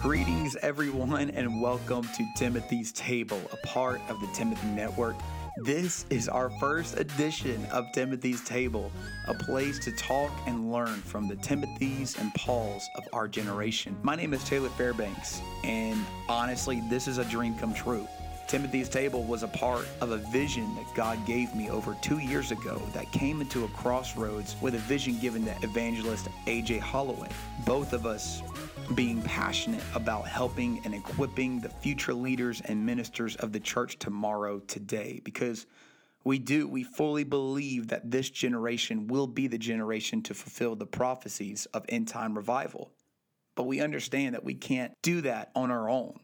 Greetings, everyone, and welcome to Timothy's Table, a part of the Timothy Network. This is our first edition of Timothy's Table, a place to talk and learn from the Timothys and Pauls of our generation. My name is Taylor Fairbanks, and honestly, this is a dream come true. Timothy's Table was a part of a vision that God gave me over two years ago that came into a crossroads with a vision given to evangelist AJ Holloway. Both of us being passionate about helping and equipping the future leaders and ministers of the church tomorrow today because we do we fully believe that this generation will be the generation to fulfill the prophecies of end time revival but we understand that we can't do that on our own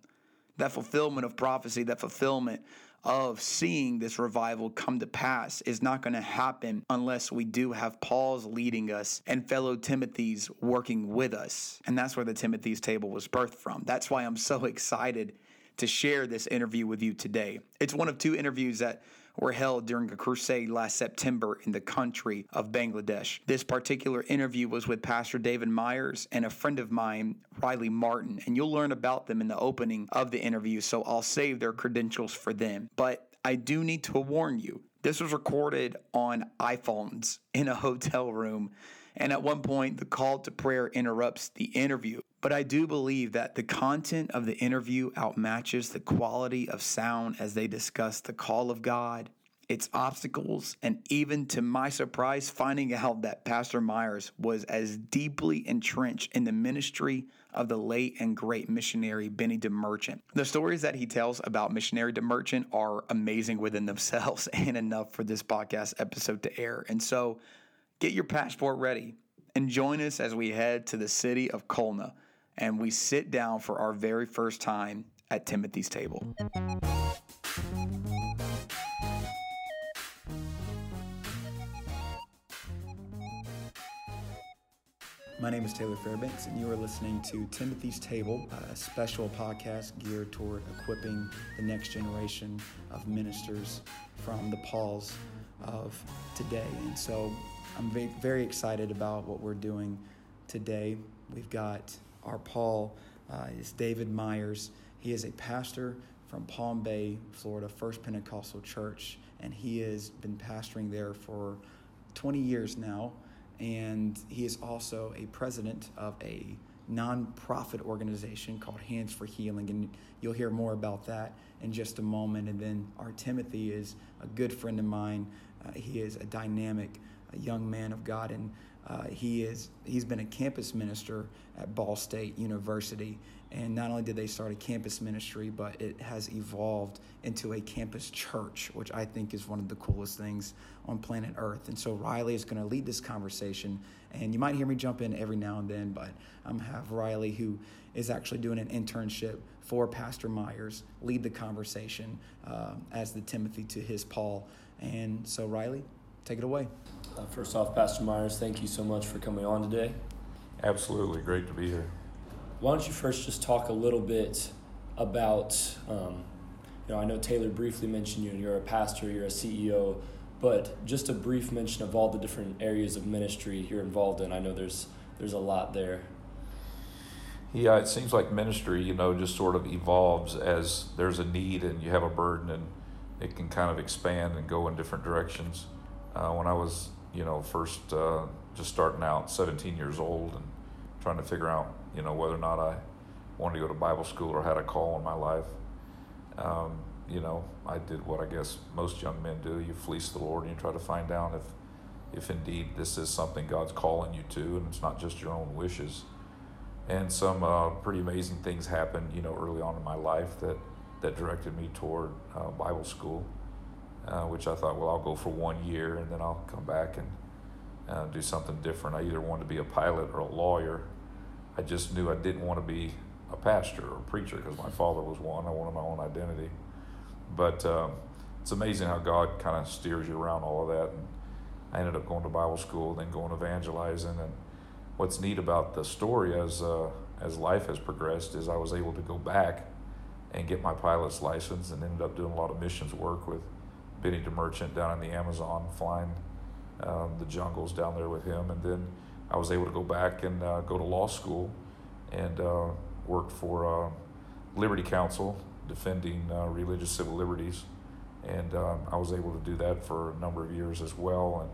that fulfillment of prophecy that fulfillment of seeing this revival come to pass is not going to happen unless we do have Paul's leading us and fellow Timothy's working with us. And that's where the Timothy's table was birthed from. That's why I'm so excited to share this interview with you today. It's one of two interviews that were held during a crusade last September in the country of Bangladesh. This particular interview was with Pastor David Myers and a friend of mine, Riley Martin, and you'll learn about them in the opening of the interview, so I'll save their credentials for them. But I do need to warn you this was recorded on iPhones in a hotel room. And at one point, the call to prayer interrupts the interview. But I do believe that the content of the interview outmatches the quality of sound as they discuss the call of God, its obstacles, and even to my surprise, finding out that Pastor Myers was as deeply entrenched in the ministry of the late and great missionary Benny DeMerchant. The stories that he tells about missionary DeMerchant are amazing within themselves and enough for this podcast episode to air. And so get your passport ready and join us as we head to the city of Khulna and we sit down for our very first time at Timothy's table. My name is Taylor Fairbanks, and you are listening to Timothy's Table, a special podcast geared toward equipping the next generation of ministers from the Pauls of today. And so I'm very excited about what we're doing today. We've got our Paul uh, is David Myers. He is a pastor from Palm Bay, Florida, First Pentecostal Church, and he has been pastoring there for 20 years now. And he is also a president of a nonprofit organization called Hands for Healing, and you'll hear more about that in just a moment. And then our Timothy is a good friend of mine. Uh, he is a dynamic a young man of God, and uh, he is he's been a campus minister at Ball State University, and not only did they start a campus ministry, but it has evolved into a campus church, which I think is one of the coolest things on planet Earth. And so Riley is going to lead this conversation, and you might hear me jump in every now and then, but I'm have Riley who is actually doing an internship for Pastor Myers lead the conversation uh, as the Timothy to his Paul. And so Riley, take it away. Uh, first off, Pastor Myers, thank you so much for coming on today. Absolutely, great to be here. Why don't you first just talk a little bit about, um, you know, I know Taylor briefly mentioned you, and you're a pastor, you're a CEO, but just a brief mention of all the different areas of ministry you're involved in. I know there's there's a lot there. Yeah, it seems like ministry, you know, just sort of evolves as there's a need and you have a burden, and it can kind of expand and go in different directions. Uh, when I was you know, first uh, just starting out, 17 years old, and trying to figure out, you know, whether or not I wanted to go to Bible school or had a call in my life. Um, you know, I did what I guess most young men do. You fleece the Lord and you try to find out if, if indeed this is something God's calling you to, and it's not just your own wishes. And some uh, pretty amazing things happened, you know, early on in my life that that directed me toward uh, Bible school uh, which I thought, well, I'll go for one year and then I'll come back and uh, do something different. I either wanted to be a pilot or a lawyer. I just knew I didn't want to be a pastor or a preacher because my father was one. I wanted my own identity. But um, it's amazing how God kind of steers you around all of that. And I ended up going to Bible school, then going evangelizing. And what's neat about the story as uh, as life has progressed is I was able to go back and get my pilot's license and ended up doing a lot of missions work with Benny DeMerchant down in the Amazon, flying um, the jungles down there with him. And then I was able to go back and uh, go to law school and uh, for uh, Liberty Counsel defending uh, religious civil liberties. And um, I was able to do that for a number of years as well. And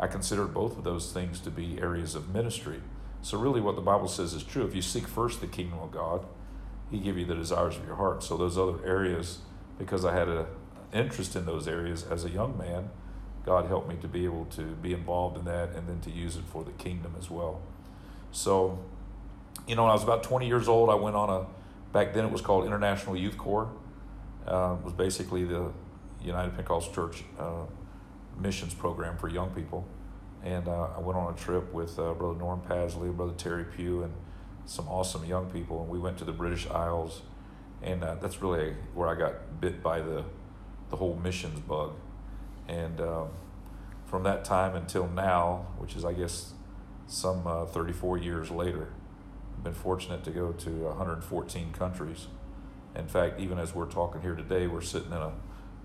I considered both of those things to be areas of ministry. So, really, what the Bible says is true. If you seek first the kingdom of God, He give you the desires of your heart. So, those other areas, because I had an interest in those areas as a young man, God helped me to be able to be involved in that and then to use it for the kingdom as well. So, you know, when I was about 20 years old, I went on a, back then it was called International Youth Corps. Uh, was basically the United Pentecostal Church uh, missions program for young people. And uh, I went on a trip with uh, Brother Norm Pasley, Brother Terry Pugh, and some awesome young people. And we went to the British Isles. And uh, that's really where I got bit by the, the whole missions bug. And um, from that time until now, which is, I guess, some uh, 34 years later, I've been fortunate to go to 114 countries. In fact, even as we're talking here today, we're sitting in a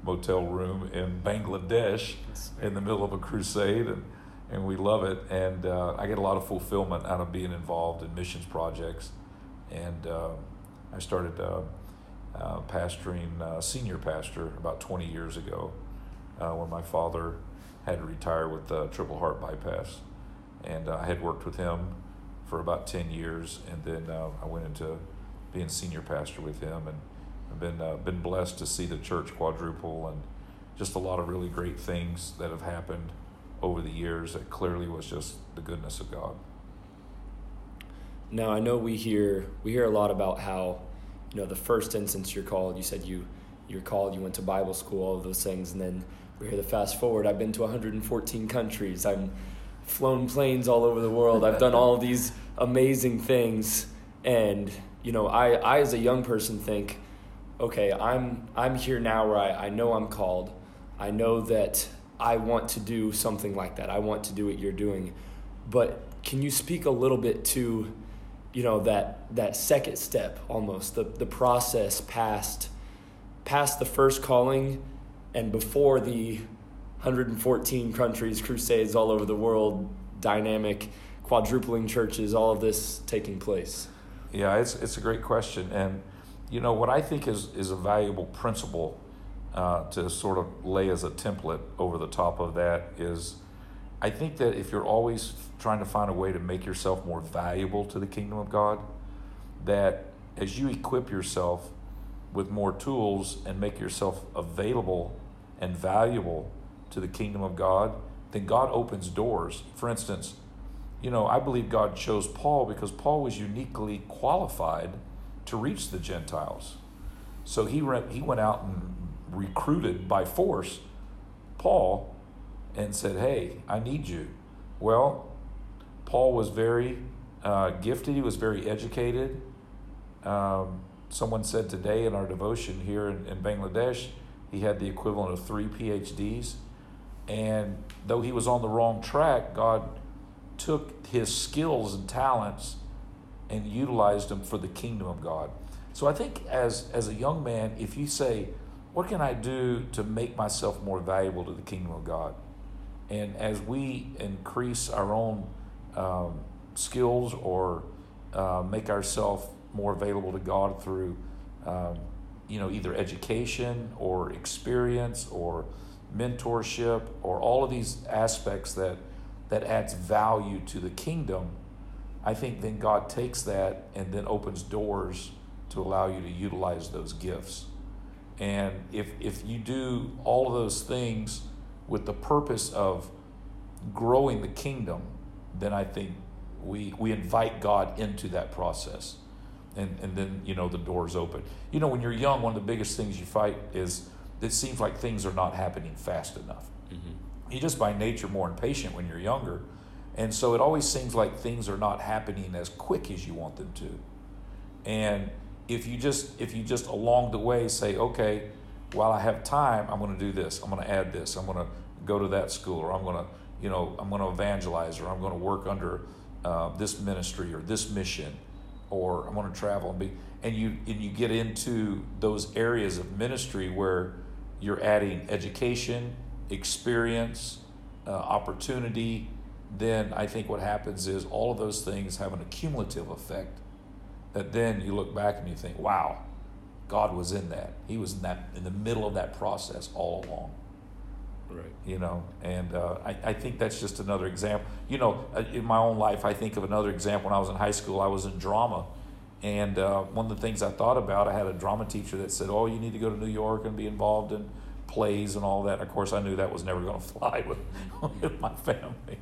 motel room in Bangladesh in the middle of a crusade, and, and we love it. And uh, I get a lot of fulfillment out of being involved in missions projects. And uh, I started uh, uh pastoring, uh, senior pastor, about 20 years ago uh, when my father had to retire with the triple heart bypass. And I had worked with him for about 10 years, and then I went into being senior pastor with him. and I've been uh, been blessed to see the church quadruple and just a lot of really great things that have happened over the years that clearly was just the goodness of God. Now I know we hear we hear a lot about how you know the first instance you're called. You said you you're called. You went to Bible school, all of those things, and then we hear the fast forward. I've been to 114 countries. I've flown planes all over the world. I've done all these amazing things, and you know I I as a young person think okay, I'm I'm here now where I, I know I'm called. I know that I want to do something like that. I want to do what you're doing. But can you speak a little bit to, you know, that that second step almost, the, the process past past the first calling and before the 114 countries, crusades all over the world, dynamic, quadrupling churches, all of this taking place? Yeah, it's it's a great question. And you know, what I think is, is a valuable principle uh, to sort of lay as a template over the top of that is I think that if you're always trying to find a way to make yourself more valuable to the kingdom of God, that as you equip yourself with more tools and make yourself available and valuable to the kingdom of God, then God opens doors. For instance, you know, I believe God chose Paul because Paul was uniquely qualified to reach the Gentiles. So he, re- he went out and recruited by force Paul and said, Hey, I need you. Well, Paul was very uh, gifted, he was very educated. Um, someone said today in our devotion here in, in Bangladesh, he had the equivalent of three PhDs. And though he was on the wrong track, God took his skills and talents and utilized them for the kingdom of God. So I think as as a young man, if you say, "What can I do to make myself more valuable to the kingdom of God?" And as we increase our own um, skills or uh, make ourselves more available to God through, um, you know, either education or experience or mentorship or all of these aspects that that adds value to the kingdom I think then God takes that and then opens doors to allow you to utilize those gifts. And if, if you do all of those things with the purpose of growing the kingdom, then I think we, we invite God into that process. And, and then, you know, the doors open. You know, when you're young, one of the biggest things you fight is it seems like things are not happening fast enough. Mm-hmm. You're just by nature more impatient when you're younger and so it always seems like things are not happening as quick as you want them to. And if you just if you just along the way say, okay, while I have time, I'm going to do this. I'm going to add this. I'm going to go to that school, or I'm going to you know I'm going to evangelize, or I'm going to work under uh, this ministry or this mission, or I'm going to travel and be. And you and you get into those areas of ministry where you're adding education, experience, uh, opportunity, then I think what happens is all of those things have an accumulative effect that then you look back and you think, wow, God was in that. He was in that in the middle of that process all along. Right. You know, and uh, I, I think that's just another example. You know, uh, in my own life, I think of another example. When I was in high school, I was in drama. And uh, one of the things I thought about, I had a drama teacher that said, Oh, you need to go to New York and be involved in plays and all that. And of course, I knew that was never going to fly with, with my family.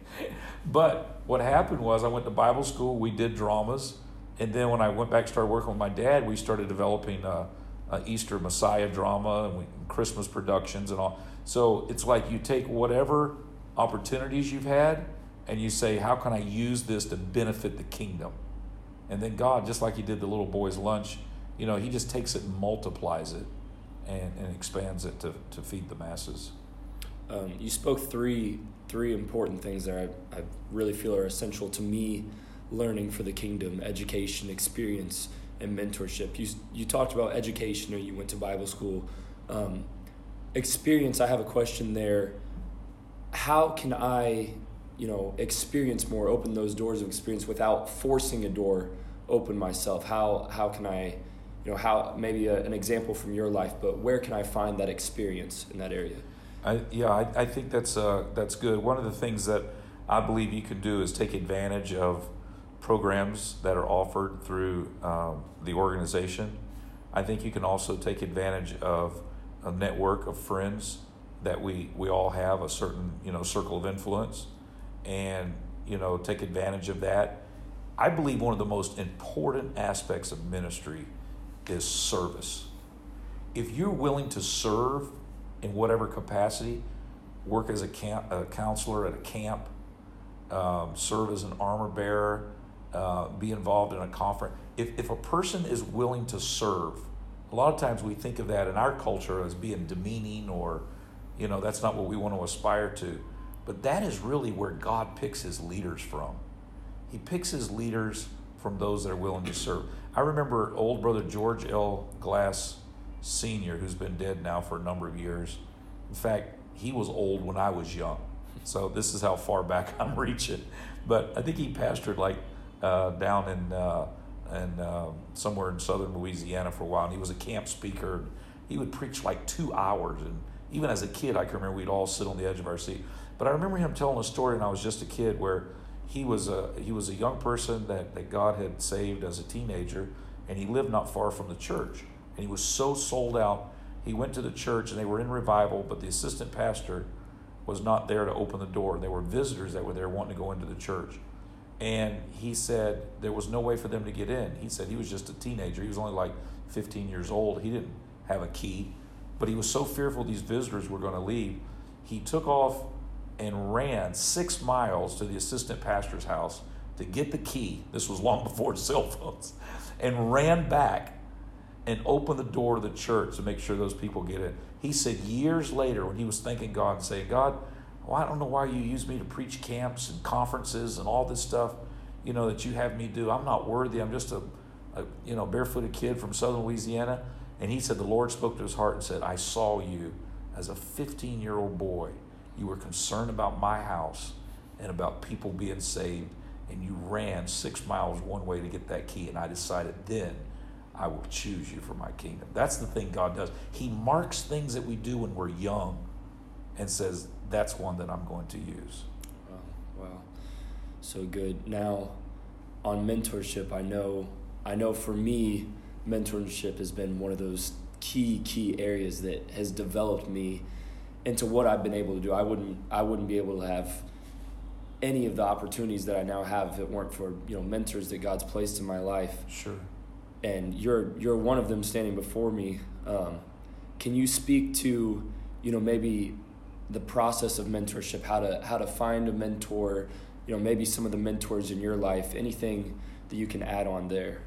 But what happened was, I went to Bible school, we did dramas. And then when I went back and started working with my dad, we started developing a, a Easter Messiah drama and we, Christmas productions and all. So it's like you take whatever opportunities you've had and you say, How can I use this to benefit the kingdom? And then God, just like He did the little boy's lunch, you know, He just takes it and multiplies it and, and expands it to, to feed the masses. Um, you spoke three three important things that I, I really feel are essential to me learning for the kingdom education, experience, and mentorship. You, you talked about education or you went to Bible school. Um, experience, I have a question there. How can I, you know, experience more, open those doors of experience without forcing a door open myself? How, how can I, you know, how maybe a, an example from your life, but where can I find that experience in that area? I, yeah, I, I think that's uh, that's good. One of the things that I believe you can do is take advantage of programs that are offered through um, the organization. I think you can also take advantage of a network of friends that we, we all have a certain you know circle of influence, and you know take advantage of that. I believe one of the most important aspects of ministry is service. If you're willing to serve in whatever capacity, work as a camp a counselor at a camp, um, serve as an armor bearer, uh, be involved in a conference. If, if a person is willing to serve, a lot of times we think of that in our culture as being demeaning or, you know, that's not what we want to aspire to. But that is really where God picks his leaders from. He picks his leaders from those that are willing to serve. I remember old brother George L. Glass Sr., who's been dead now for a number of years. In fact, he was old when I was young. So this is how far back I'm reaching. But I think he pastored like uh, down in uh, in uh, somewhere in southern Louisiana for a while, and he was a camp speaker. And He would preach like two hours, and even as a kid, I can remember we'd all sit on the edge of our seat. But I remember him telling a story, and I was just a kid, where he was a he was a young person that, that God had saved as a teenager, and he lived not far from the church, and he was so sold out. He went to the church, and they were in revival, but the assistant pastor was not there to open the door. There were visitors that were there wanting to go into the church. And he said there was no way for them to get in. He said he was just a teenager. He was only like 15 years old. He didn't have a key, but he was so fearful these visitors were going to leave. He took off and ran six miles to the assistant pastor's house to get the key. This was long before cell phones, and ran back and opened the door to the church to make sure those people get in. He said years later, when he was thanking God and saying, God, well, I don't know why you use me to preach camps and conferences and all this stuff, you know, that you have me do. I'm not worthy. I'm just a, a you know, barefooted kid from southern Louisiana. And he said the Lord spoke to his heart and said, I saw you as a 15 year old boy. You were concerned about my house and about people being saved. And you ran six miles one way to get that key. And I decided then I will choose you for my kingdom. That's the thing God does. He marks things that we do when we're young and says, that's one that I'm going to use. Wow, wow. So good. Now, on mentorship, I know, I know for me, mentorship has been one of those key, key areas that has developed me into what I've been able to do. I wouldn't, I wouldn't be able to have any of the opportunities that I now have if it weren't for you know mentors that God's placed in my life. Sure. And you're you're one of them standing before me. Um, can you speak to you know maybe the process of mentorship, how to how to find a mentor, you know, maybe some of the mentors in your life, anything that you can add on there.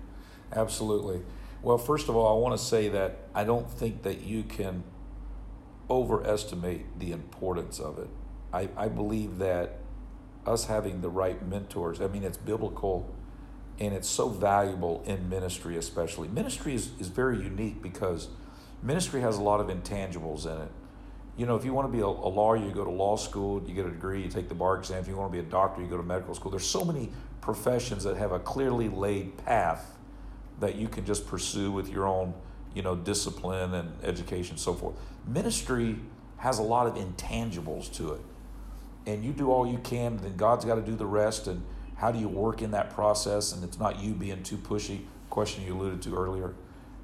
Absolutely. Well, first of all, I want to say that I don't think that you can overestimate the importance of it. I, I believe that us having the right mentors, I mean, it's biblical and it's so valuable in ministry, especially. Ministry is, is very unique because ministry has a lot of intangibles in it you know, if you want to be a, a, lawyer, you go to law school, you get a degree, you take the bar exam. If you want to be a doctor, you go to medical school. There's so many professions that have a clearly laid path that you can just pursue with your own, you know, discipline and education, and so forth. Ministry has a lot of intangibles to it, and you do all you can. Then God's got to do the rest. And how do you work in that process? And it's not you being too pushy. Question you alluded to earlier,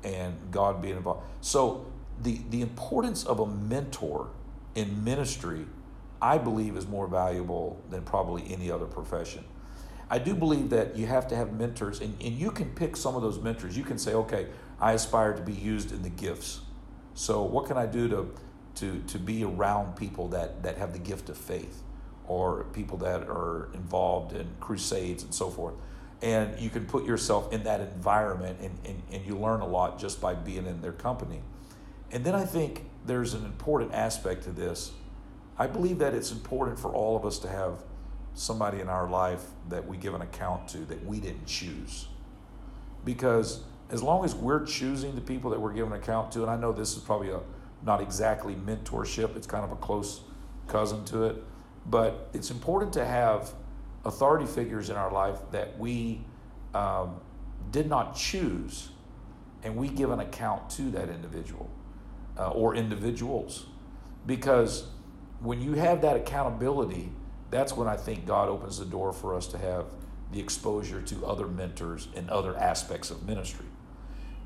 and God being involved. So the, the importance of a mentor in ministry, I believe, is more valuable than probably any other profession. I do believe that you have to have mentors, and, and you can pick some of those mentors. You can say, okay, I aspire to be used in the gifts. So, what can I do to, to, to be around people that, that have the gift of faith or people that are involved in crusades and so forth? And you can put yourself in that environment, and, and, and you learn a lot just by being in their company. And then I think there's an important aspect to this. I believe that it's important for all of us to have somebody in our life that we give an account to that we didn't choose. Because as long as we're choosing the people that we're giving an account to, and I know this is probably a not exactly mentorship, it's kind of a close cousin to it, but it's important to have authority figures in our life that we um, did not choose, and we give an account to that individual uh, or individuals. Because when you have that accountability, that's when I think God opens the door for us to have the exposure to other mentors and other aspects of ministry.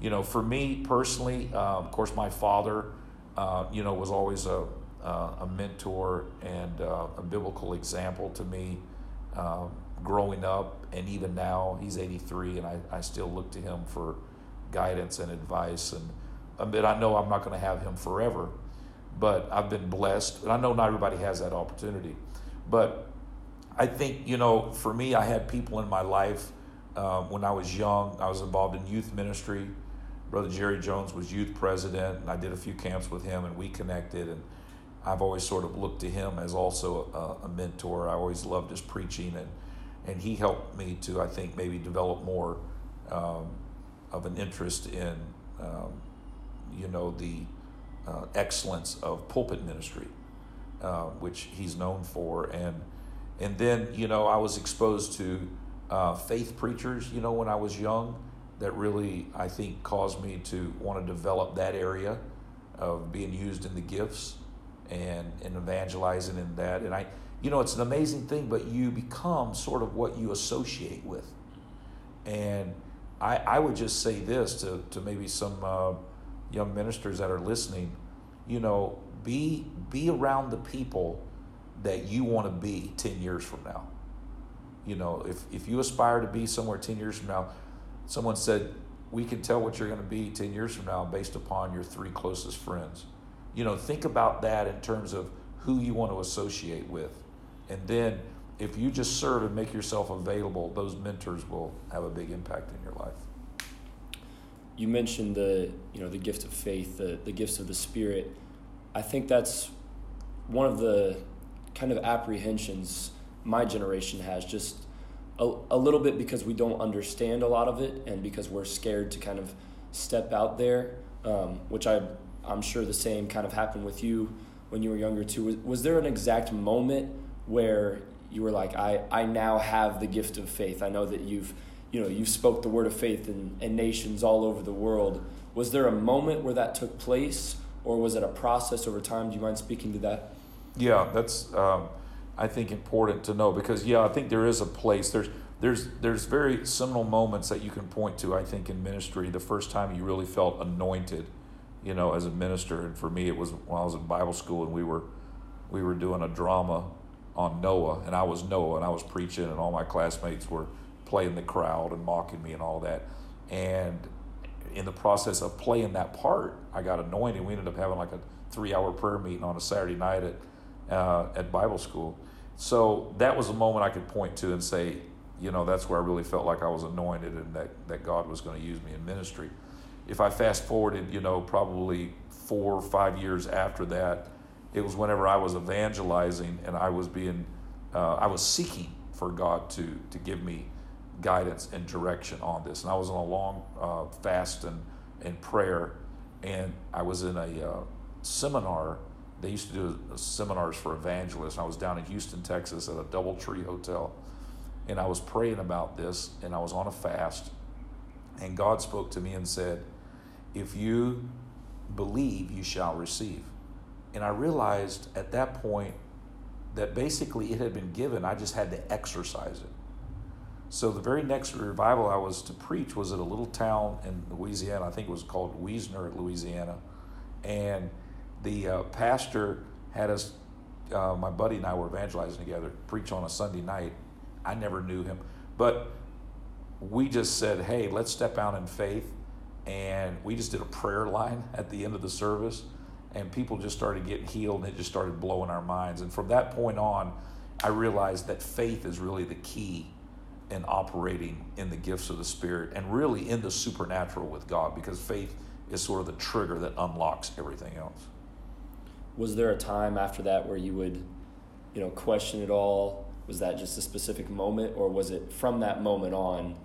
You know, for me personally, uh, of course, my father, uh, you know, was always a, uh, a mentor and uh, a biblical example to me um, growing up. And even now, he's 83, and I, I still look to him for guidance and advice. And I mean, I know I'm not going to have him forever, but I've been blessed. And I know not everybody has that opportunity. But I think, you know, for me, I had people in my life um, when I was young. I was involved in youth ministry. Brother Jerry Jones was youth president, and I did a few camps with him, and we connected. And I've always sort of looked to him as also a, a mentor. I always loved his preaching, and and he helped me to, I think, maybe develop more um, of an interest in, um, you know, the uh, excellence of pulpit ministry. Uh, which he's known for. And and then you know I was exposed to uh, faith preachers. You know when I was young, that really I think caused me to want to develop that area of being used in the gifts and and evangelizing in that. And I, you know, it's an amazing thing, but you become sort of what you associate with. And I I would just say this to to maybe some uh, young ministers that are listening. You know, be be around the people that you want to be 10 years from now. You know if, if you aspire to be somewhere 10 years from now someone said we can tell what you're going to be 10 years from now based upon your three closest friends. You know think about that in terms of who you want to associate with. And then if you just serve and make yourself available those mentors will have a big impact in your life you mentioned the you know the gift of faith the, the gifts of the spirit I think that's one of the kind of apprehensions my generation has just a, a little bit because we don't understand a lot of it and because we're scared to kind of step out there, um, which I, I'm sure the same kind of happened with you when you were younger too. Was, was there an exact moment where you were like, I, I now have the gift of faith. I know that you've, you know, you've spoke the word of faith in, in nations all over the world. Was there a moment where that took place or was it a process over time? Do you mind speaking to that? Yeah, that's um, I think important to know because yeah, I think there is a place. There's there's there's very seminal moments that you can point to. I think in ministry, the first time you really felt anointed, you know, as a minister, and for me, it was when I was in Bible school and we were we were doing a drama on Noah, and I was Noah, and I was preaching, and all my classmates were playing the crowd and mocking me and all that, and in the process of playing that part, I got anointed. We ended up having like a three hour prayer meeting on a Saturday night at, uh, at Bible school. So that was a moment I could point to and say, you know, that's where I really felt like I was anointed and that, that God was going to use me in ministry. If I fast forwarded, you know, probably four or five years after that, it was whenever I was evangelizing and I was being, uh, I was seeking for God to, to give me guidance and direction on this. And I was on a long uh, fast and, and prayer, and I was in a uh, seminar they used to do seminars for evangelists. I was down in Houston, Texas at a Doubletree Hotel. And I was praying about this and I was on a fast. And God spoke to me and said, If you believe, you shall receive. And I realized at that point that basically it had been given, I just had to exercise it. So the very next revival I was to preach was at a little town in Louisiana. I think it was called Wisner, Louisiana. And the uh, pastor had us, uh, my buddy and I were evangelizing together, preach on a Sunday night. I never knew him. But we just said, hey, let's step out in faith. And we just did a prayer line at the end of the service. And people just started getting healed, and it just started blowing our minds. And from that point on, I realized that faith is really the key in operating in the gifts of the Spirit and really in the supernatural with God because faith is sort of the trigger that unlocks everything else. Was there a time after that where you would, you know, question it all? Was that just a specific moment, or was it from that moment on?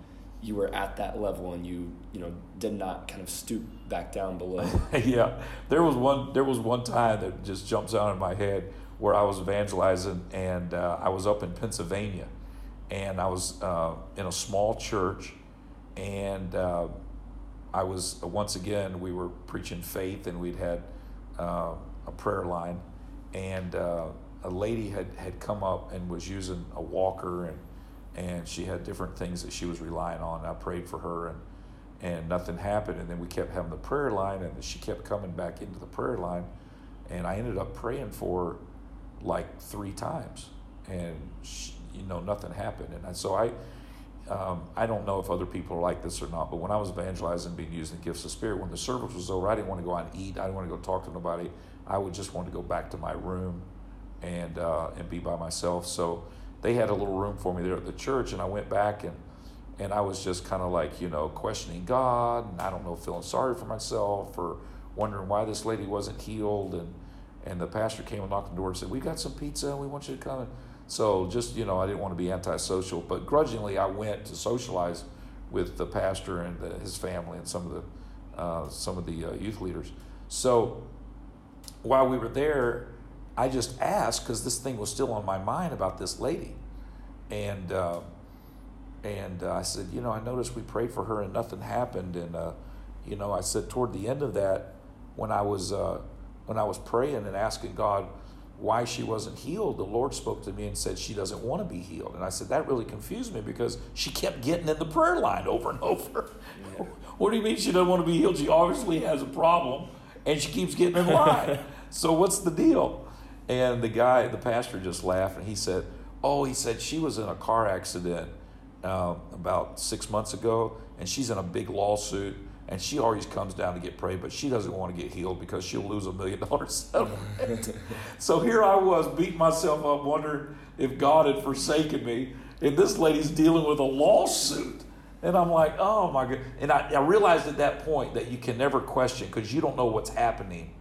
you were at that level and you you know did not kind of stoop back down below yeah there was one there was one time that just jumps out in my head where i was evangelizing and uh, i was up in pennsylvania and I was uh, in a small church, and uh, I was once again we were preaching faith, and we'd had uh, a prayer line, and uh, a lady had had come up and was using a walker, and and she had different things that she was relying on. I prayed for her, and and nothing happened, and then we kept having the prayer line, and she kept coming back into the prayer line, and I ended up praying for her like three times, and. She, you know nothing happened. And so I, um, I don't know if other people are like this or not, but when I was evangelizing, being used in gifts of spirit, when the service was over, I didn't want to go out and eat. I didn't want to go talk to nobody. I would just want to go back to my room and uh, and be by myself. So they had a little room for me there at the church, and I went back and and I was just kind of like you know questioning God, and I don't know, feeling sorry for myself or wondering why this lady wasn't healed, and and the pastor came and knocked on the door and said, "We got some pizza, and we want you to come." And, so just, you know, I didn't want to be antisocial, but grudgingly I went to socialize with the pastor and the, his family and some of the, uh, some of the uh, youth leaders. So while we were there, I just asked because this thing was still on my mind about this lady. And, uh, and uh, I said, you know, I noticed we prayed for her and nothing happened. And, uh, you know, I said toward the end of that, when I was, uh, when I was praying and asking God, why she wasn't healed, the Lord spoke to me and said she doesn't want to be healed. And I said, that really confused me because she kept getting in the prayer line over and over. Yeah. what do you mean she doesn't want to be healed? She obviously has a problem and she keeps getting in line. so what's the deal? And the guy, the pastor just laughed and he said, oh, he said she was in a car accident uh, about six months ago and she's in a big lawsuit and she always comes down to get prayed, but she doesn't want to get healed because she'll lose a million dollar settlement. so here I was, beating myself up, wondering if God had forsaken me, and this lady's dealing with a lawsuit. And I'm like, oh my God. And I, I realized at that point that you can never question because you don't know what's happening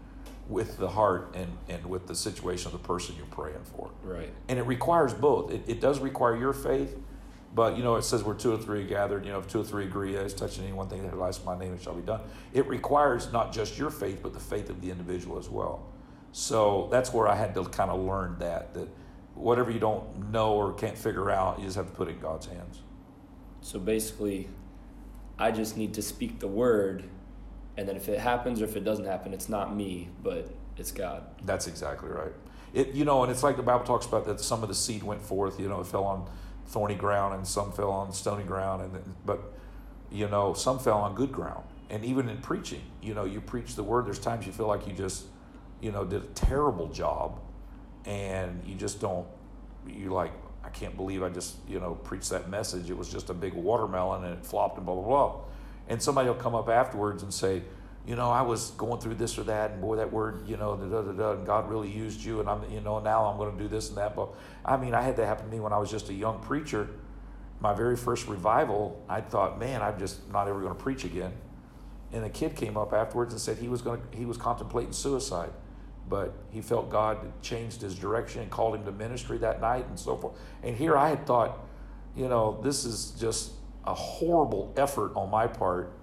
with the heart and, and with the situation of the person you're praying for. Right. And it requires both. It, it does require your faith, but you know, it says we're two or three gathered. You know, if two or three agree as touching any one thing that relies my name, it shall be done. It requires not just your faith, but the faith of the individual as well. So that's where I had to kind of learn that that whatever you don't know or can't figure out, you just have to put it in God's hands. So basically, I just need to speak the word, and then if it happens or if it doesn't happen, it's not me, but it's God. That's exactly right. It you know, and it's like the Bible talks about that some of the seed went forth. You know, it fell on thorny ground and some fell on stony ground and but you know some fell on good ground. And even in preaching you know you preach the word there's times you feel like you just you know did a terrible job and you just don't you like i can't believe i just you know preached that message. It was just a big watermelon and it flopped and blah blah blah. And somebody will come up afterwards and say you know, I was going through this or that, and boy, that word, you know, da da da, and God really used you, and I'm, you know, now I'm going to do this and that. But I mean, I had that happen to me when I was just a young preacher. My very first revival, I thought, man, I'm just not ever going to preach again. And a kid came up afterwards and said he was going to, he was contemplating suicide, but he felt God changed his direction and called him to ministry that night and so forth. And here I had thought, you know, this is just a horrible effort on my part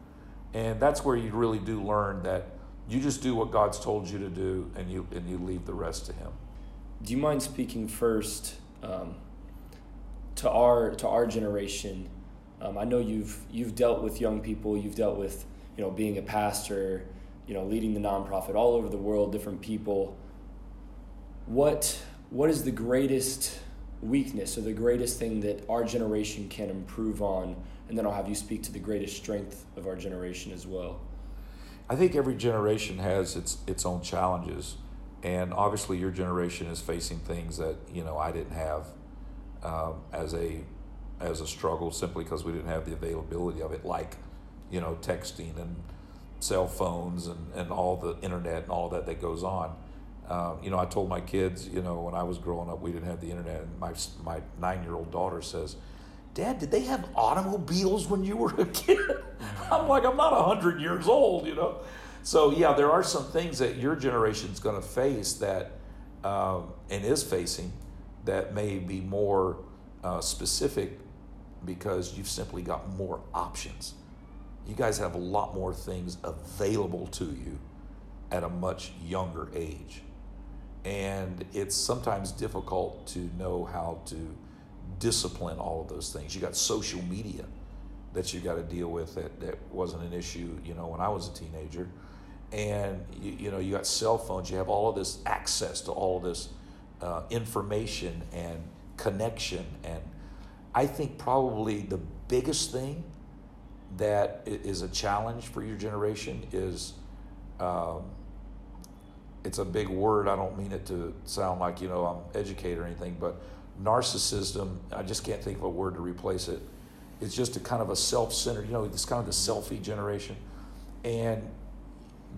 and that's where you really do learn that you just do what God's told you to do, and you and you leave the rest to Him. Do you mind speaking first um, to our to our generation? Um, I know you've you've dealt with young people. You've dealt with you know being a pastor, you know leading the nonprofit all over the world, different people. What what is the greatest weakness or the greatest thing that our generation can improve on? And then I'll have you speak to the greatest strength of our generation as well. I think every generation has its its own challenges, and obviously your generation is facing things that you know I didn't have um, as a as a struggle simply because we didn't have the availability of it, like you know texting and cell phones and, and all the internet and all that that goes on. Um, you know, I told my kids, you know, when I was growing up, we didn't have the internet. And my my nine year old daughter says, Dad, did they have automobiles when you were a kid? I'm like, I'm not 100 years old, you know? So, yeah, there are some things that your generation's going to face that, um, and is facing, that may be more uh, specific because you've simply got more options. You guys have a lot more things available to you at a much younger age. And it's sometimes difficult to know how to discipline all of those things. You got social media that you got to deal with that, that wasn't an issue, you know, when I was a teenager. And, you, you know, you got cell phones, you have all of this access to all of this uh, information and connection. And I think probably the biggest thing that is a challenge for your generation is um, it's a big word. I don't mean it to sound like, you know, I'm educated or anything, but narcissism, I just can't think of a word to replace it. It's just a kind of a self centered, you know, it's kind of the selfie generation. And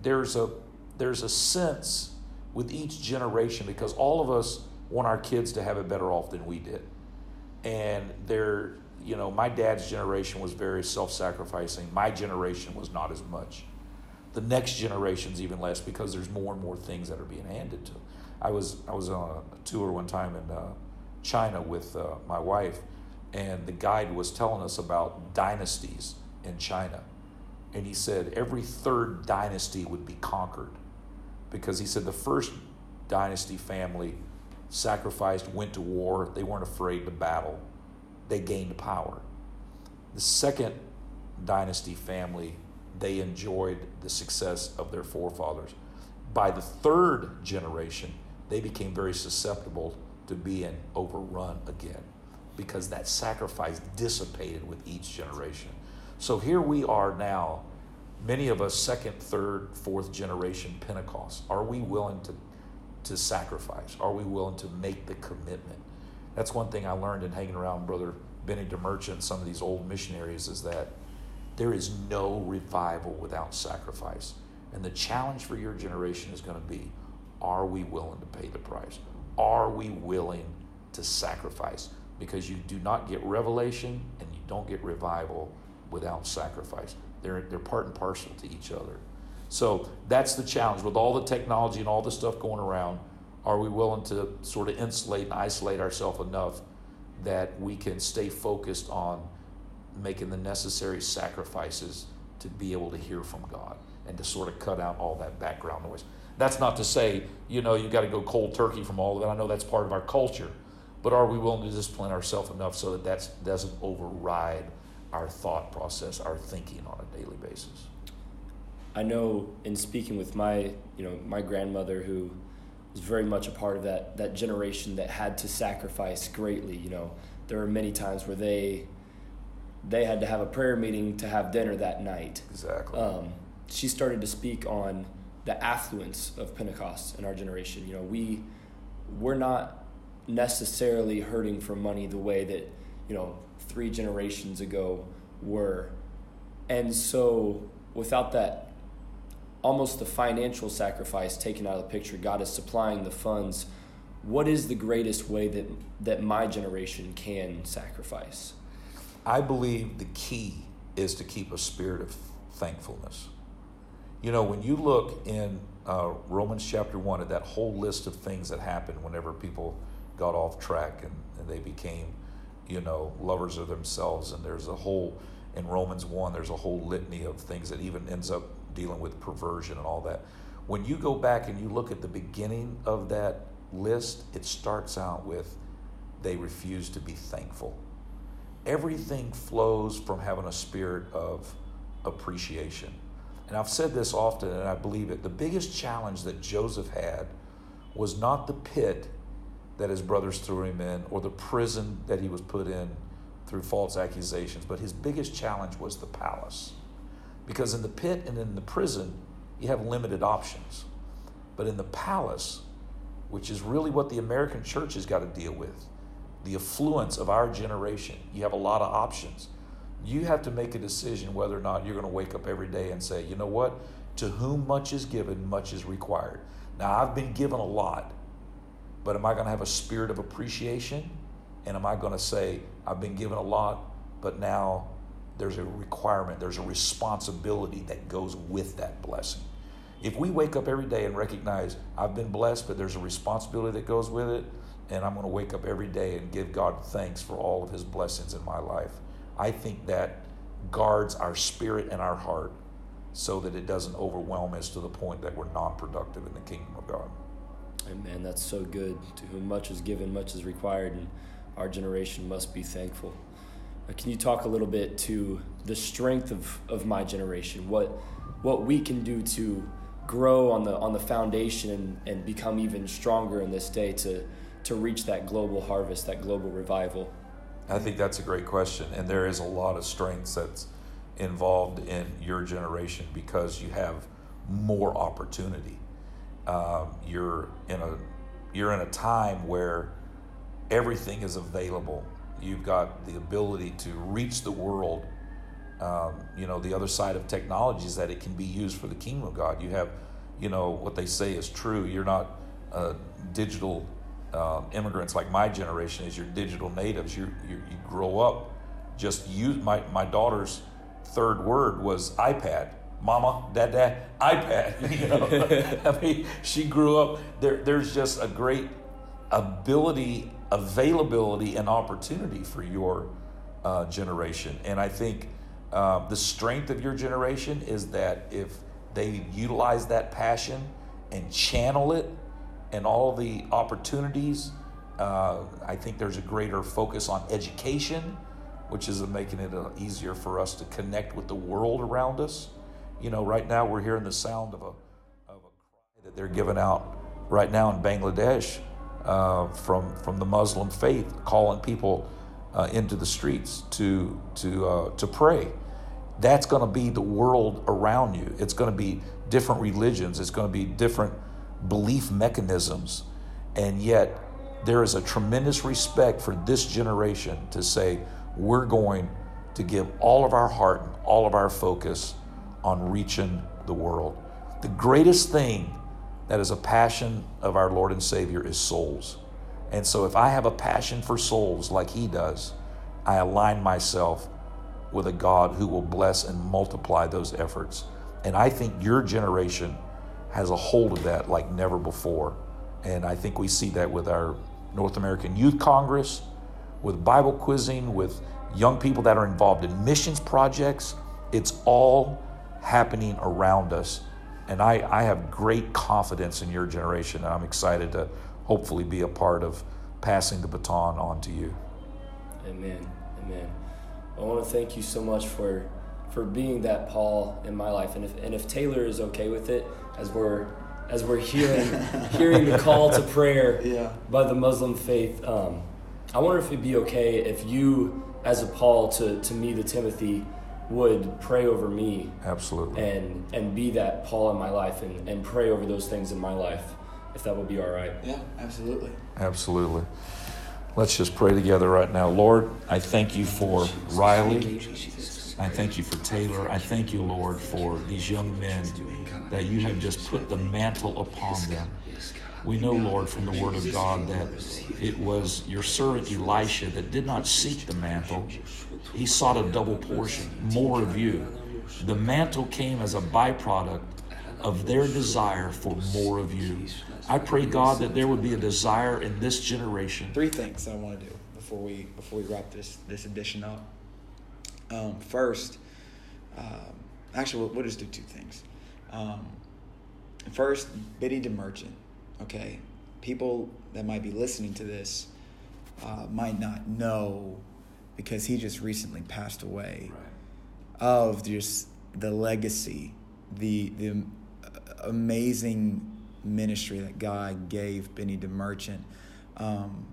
there's a there's a sense with each generation because all of us want our kids to have it better off than we did. And they're, you know, my dad's generation was very self sacrificing. My generation was not as much. The next generation's even less because there's more and more things that are being handed to. I was I was on a tour one time and uh, China with uh, my wife, and the guide was telling us about dynasties in China. And he said every third dynasty would be conquered because he said the first dynasty family sacrificed, went to war, they weren't afraid to battle, they gained power. The second dynasty family, they enjoyed the success of their forefathers. By the third generation, they became very susceptible to being overrun again because that sacrifice dissipated with each generation. So here we are now, many of us second, third, fourth generation Pentecost. Are we willing to, to sacrifice? Are we willing to make the commitment? That's one thing I learned in hanging around Brother Benny DeMerchant, some of these old missionaries, is that there is no revival without sacrifice. And the challenge for your generation is going to be are we willing to pay the price? Are we willing to sacrifice? Because you do not get revelation and you don't get revival without sacrifice. They're, they're part and parcel to each other. So that's the challenge with all the technology and all the stuff going around. Are we willing to sort of insulate and isolate ourselves enough that we can stay focused on making the necessary sacrifices to be able to hear from God and to sort of cut out all that background noise? That's not to say, you know, you got to go cold turkey from all of it. I know that's part of our culture. But are we willing to discipline ourselves enough so that that doesn't override our thought process, our thinking on a daily basis? I know in speaking with my, you know, my grandmother who was very much a part of that that generation that had to sacrifice greatly, you know, there were many times where they they had to have a prayer meeting to have dinner that night. Exactly. Um, she started to speak on the affluence of Pentecost in our generation. You know, we we're not necessarily hurting for money the way that you know three generations ago were, and so without that, almost the financial sacrifice taken out of the picture, God is supplying the funds. What is the greatest way that that my generation can sacrifice? I believe the key is to keep a spirit of thankfulness. You know, when you look in uh, Romans chapter 1 at that whole list of things that happened whenever people got off track and, and they became, you know, lovers of themselves, and there's a whole, in Romans 1, there's a whole litany of things that even ends up dealing with perversion and all that. When you go back and you look at the beginning of that list, it starts out with they refuse to be thankful. Everything flows from having a spirit of appreciation. And I've said this often and I believe it. The biggest challenge that Joseph had was not the pit that his brothers threw him in or the prison that he was put in through false accusations, but his biggest challenge was the palace. Because in the pit and in the prison, you have limited options. But in the palace, which is really what the American church has got to deal with, the affluence of our generation, you have a lot of options. You have to make a decision whether or not you're going to wake up every day and say, you know what? To whom much is given, much is required. Now, I've been given a lot, but am I going to have a spirit of appreciation? And am I going to say, I've been given a lot, but now there's a requirement, there's a responsibility that goes with that blessing. If we wake up every day and recognize I've been blessed, but there's a responsibility that goes with it, and I'm going to wake up every day and give God thanks for all of His blessings in my life, I think that guards our spirit and our heart so that it doesn't overwhelm us to the point that we're non productive in the kingdom of God. Amen. That's so good. To whom much is given, much is required, and our generation must be thankful. Uh, can you talk a little bit to the strength of, of my generation? What what we can do to grow on the on the foundation and, and become even stronger in this day to to reach that global harvest, that global revival? I think that's a great question, and there is a lot of strengths that's involved in your generation because you have more opportunity. Um, you're in a you're in a time where everything is available. You've got the ability to reach the world. Um, you know, the other side of technology is that it can be used for the kingdom of God. You have, you know, what they say is true. You're not a digital um, immigrants like my generation is. You're digital natives. You you, you grow up just use my my daughter's third word was iPad. Mama, dad, dad, iPad. You know, I mean, she grew up. There, there's just a great ability, availability, and opportunity for your uh, generation. And I think uh, the strength of your generation is that if they utilize that passion and channel it and all the opportunities, uh, I think there's a greater focus on education which is making it uh, easier for us to connect with the world around us. You know, right now we're hearing the sound of a, of a cry that they're giving out right now in Bangladesh uh, from, from the Muslim faith, calling people uh, into the streets to, to, uh, to pray. That's going to be the world around you. It's going to be different religions, it's going to be different belief mechanisms. And yet, there is a tremendous respect for this generation to say, we're going to give all of our heart and all of our focus on reaching the world. The greatest thing that is a passion of our Lord and Savior is souls. And so, if I have a passion for souls like He does, I align myself with a God who will bless and multiply those efforts. And I think your generation has a hold of that like never before. And I think we see that with our North American Youth Congress with Bible quizzing, with young people that are involved in missions projects. It's all happening around us. And I, I have great confidence in your generation, and I'm excited to hopefully be a part of passing the baton on to you. Amen. Amen. I want to thank you so much for for being that Paul in my life. And if and if Taylor is okay with it, as we're as we're hearing hearing the call to prayer yeah. by the Muslim faith, um, I wonder if it'd be okay if you, as a Paul to, to me, the Timothy, would pray over me. Absolutely. And and be that Paul in my life and, and pray over those things in my life, if that would be all right. Yeah, absolutely. Absolutely. Let's just pray together right now. Lord, I thank you for Riley. I thank you for Taylor. I thank you, Lord, for these young men that you have just put the mantle upon them. We know, Lord, from the Word of God that it was your servant Elisha that did not seek the mantle. He sought a double portion, more of you. The mantle came as a byproduct of their desire for more of you. I pray, God, that there would be a desire in this generation. Three things I want to do before we before we wrap this this edition up. Um, first, um, actually, we'll, we'll, just do two things. Um, first, Benny DeMerchant. Okay, people that might be listening to this uh, might not know because he just recently passed away Right. of just the legacy, the the amazing ministry that God gave Benny DeMerchant, um,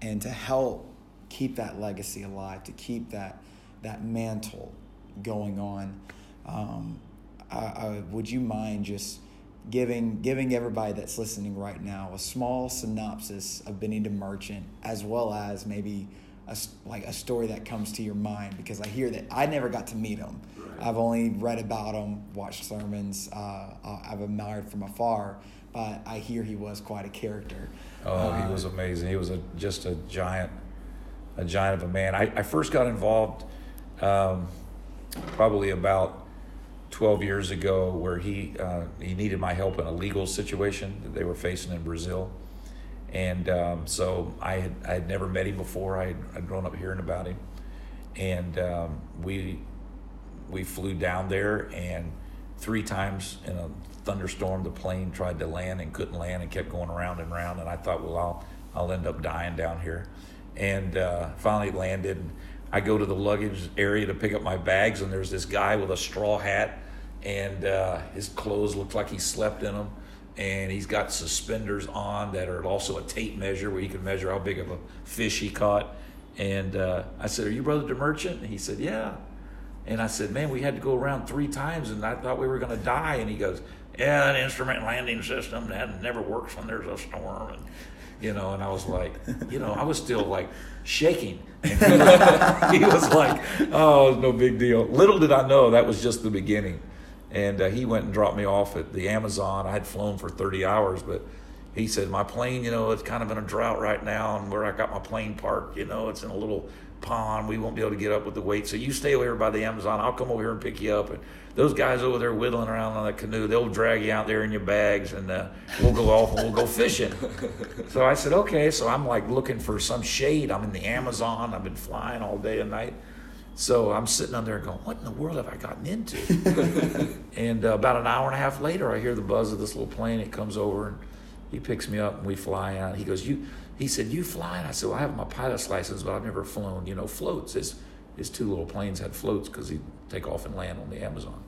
and to help keep that legacy alive, to keep that that mantle going on. Um, I, I, would you mind just giving giving everybody that's listening right now a small synopsis of Benny Merchant, as well as maybe a, like a story that comes to your mind? Because I hear that I never got to meet him. Right. I've only read about him, watched sermons. Uh, uh, I've admired from afar, but I hear he was quite a character. Oh, Uh, he was amazing. He was a, just a giant, a giant of a man. I, I first got involved um, probably about 12 years ago where he, uh, he needed my help in a legal situation that they were facing in Brazil. And um, so I had, I had never met him before. I had, I'd grown up hearing about him. And um, we, we flew down there and three times in a thunderstorm the plane tried to land and couldn't land and kept going around and around and i thought well i'll, I'll end up dying down here and uh, finally landed and i go to the luggage area to pick up my bags and there's this guy with a straw hat and uh, his clothes look like he slept in them and he's got suspenders on that are also a tape measure where you can measure how big of a fish he caught and uh, i said are you brother demerchant and he said yeah and I said, man, we had to go around three times and I thought we were going to die. And he goes, yeah, that instrument landing system, that never works when there's a storm. And, you know, and I was like, you know, I was still like shaking. He, was, he was like, oh, it's no big deal. Little did I know that was just the beginning. And uh, he went and dropped me off at the Amazon. I had flown for 30 hours, but he said, my plane, you know, it's kind of in a drought right now. And where I got my plane parked, you know, it's in a little pond. We won't be able to get up with the weight. So you stay over here by the Amazon. I'll come over here and pick you up. And those guys over there whittling around on that canoe, they'll drag you out there in your bags and uh, we'll go off and we'll go fishing. so I said, okay. So I'm like looking for some shade. I'm in the Amazon. I've been flying all day and night. So I'm sitting on there going, what in the world have I gotten into? and uh, about an hour and a half later, I hear the buzz of this little plane. It comes over and he picks me up and we fly out. He goes, you, he said, you fly? And I said, well, I have my pilot's license, but I've never flown, you know, floats. His, his two little planes had floats because he'd take off and land on the Amazon.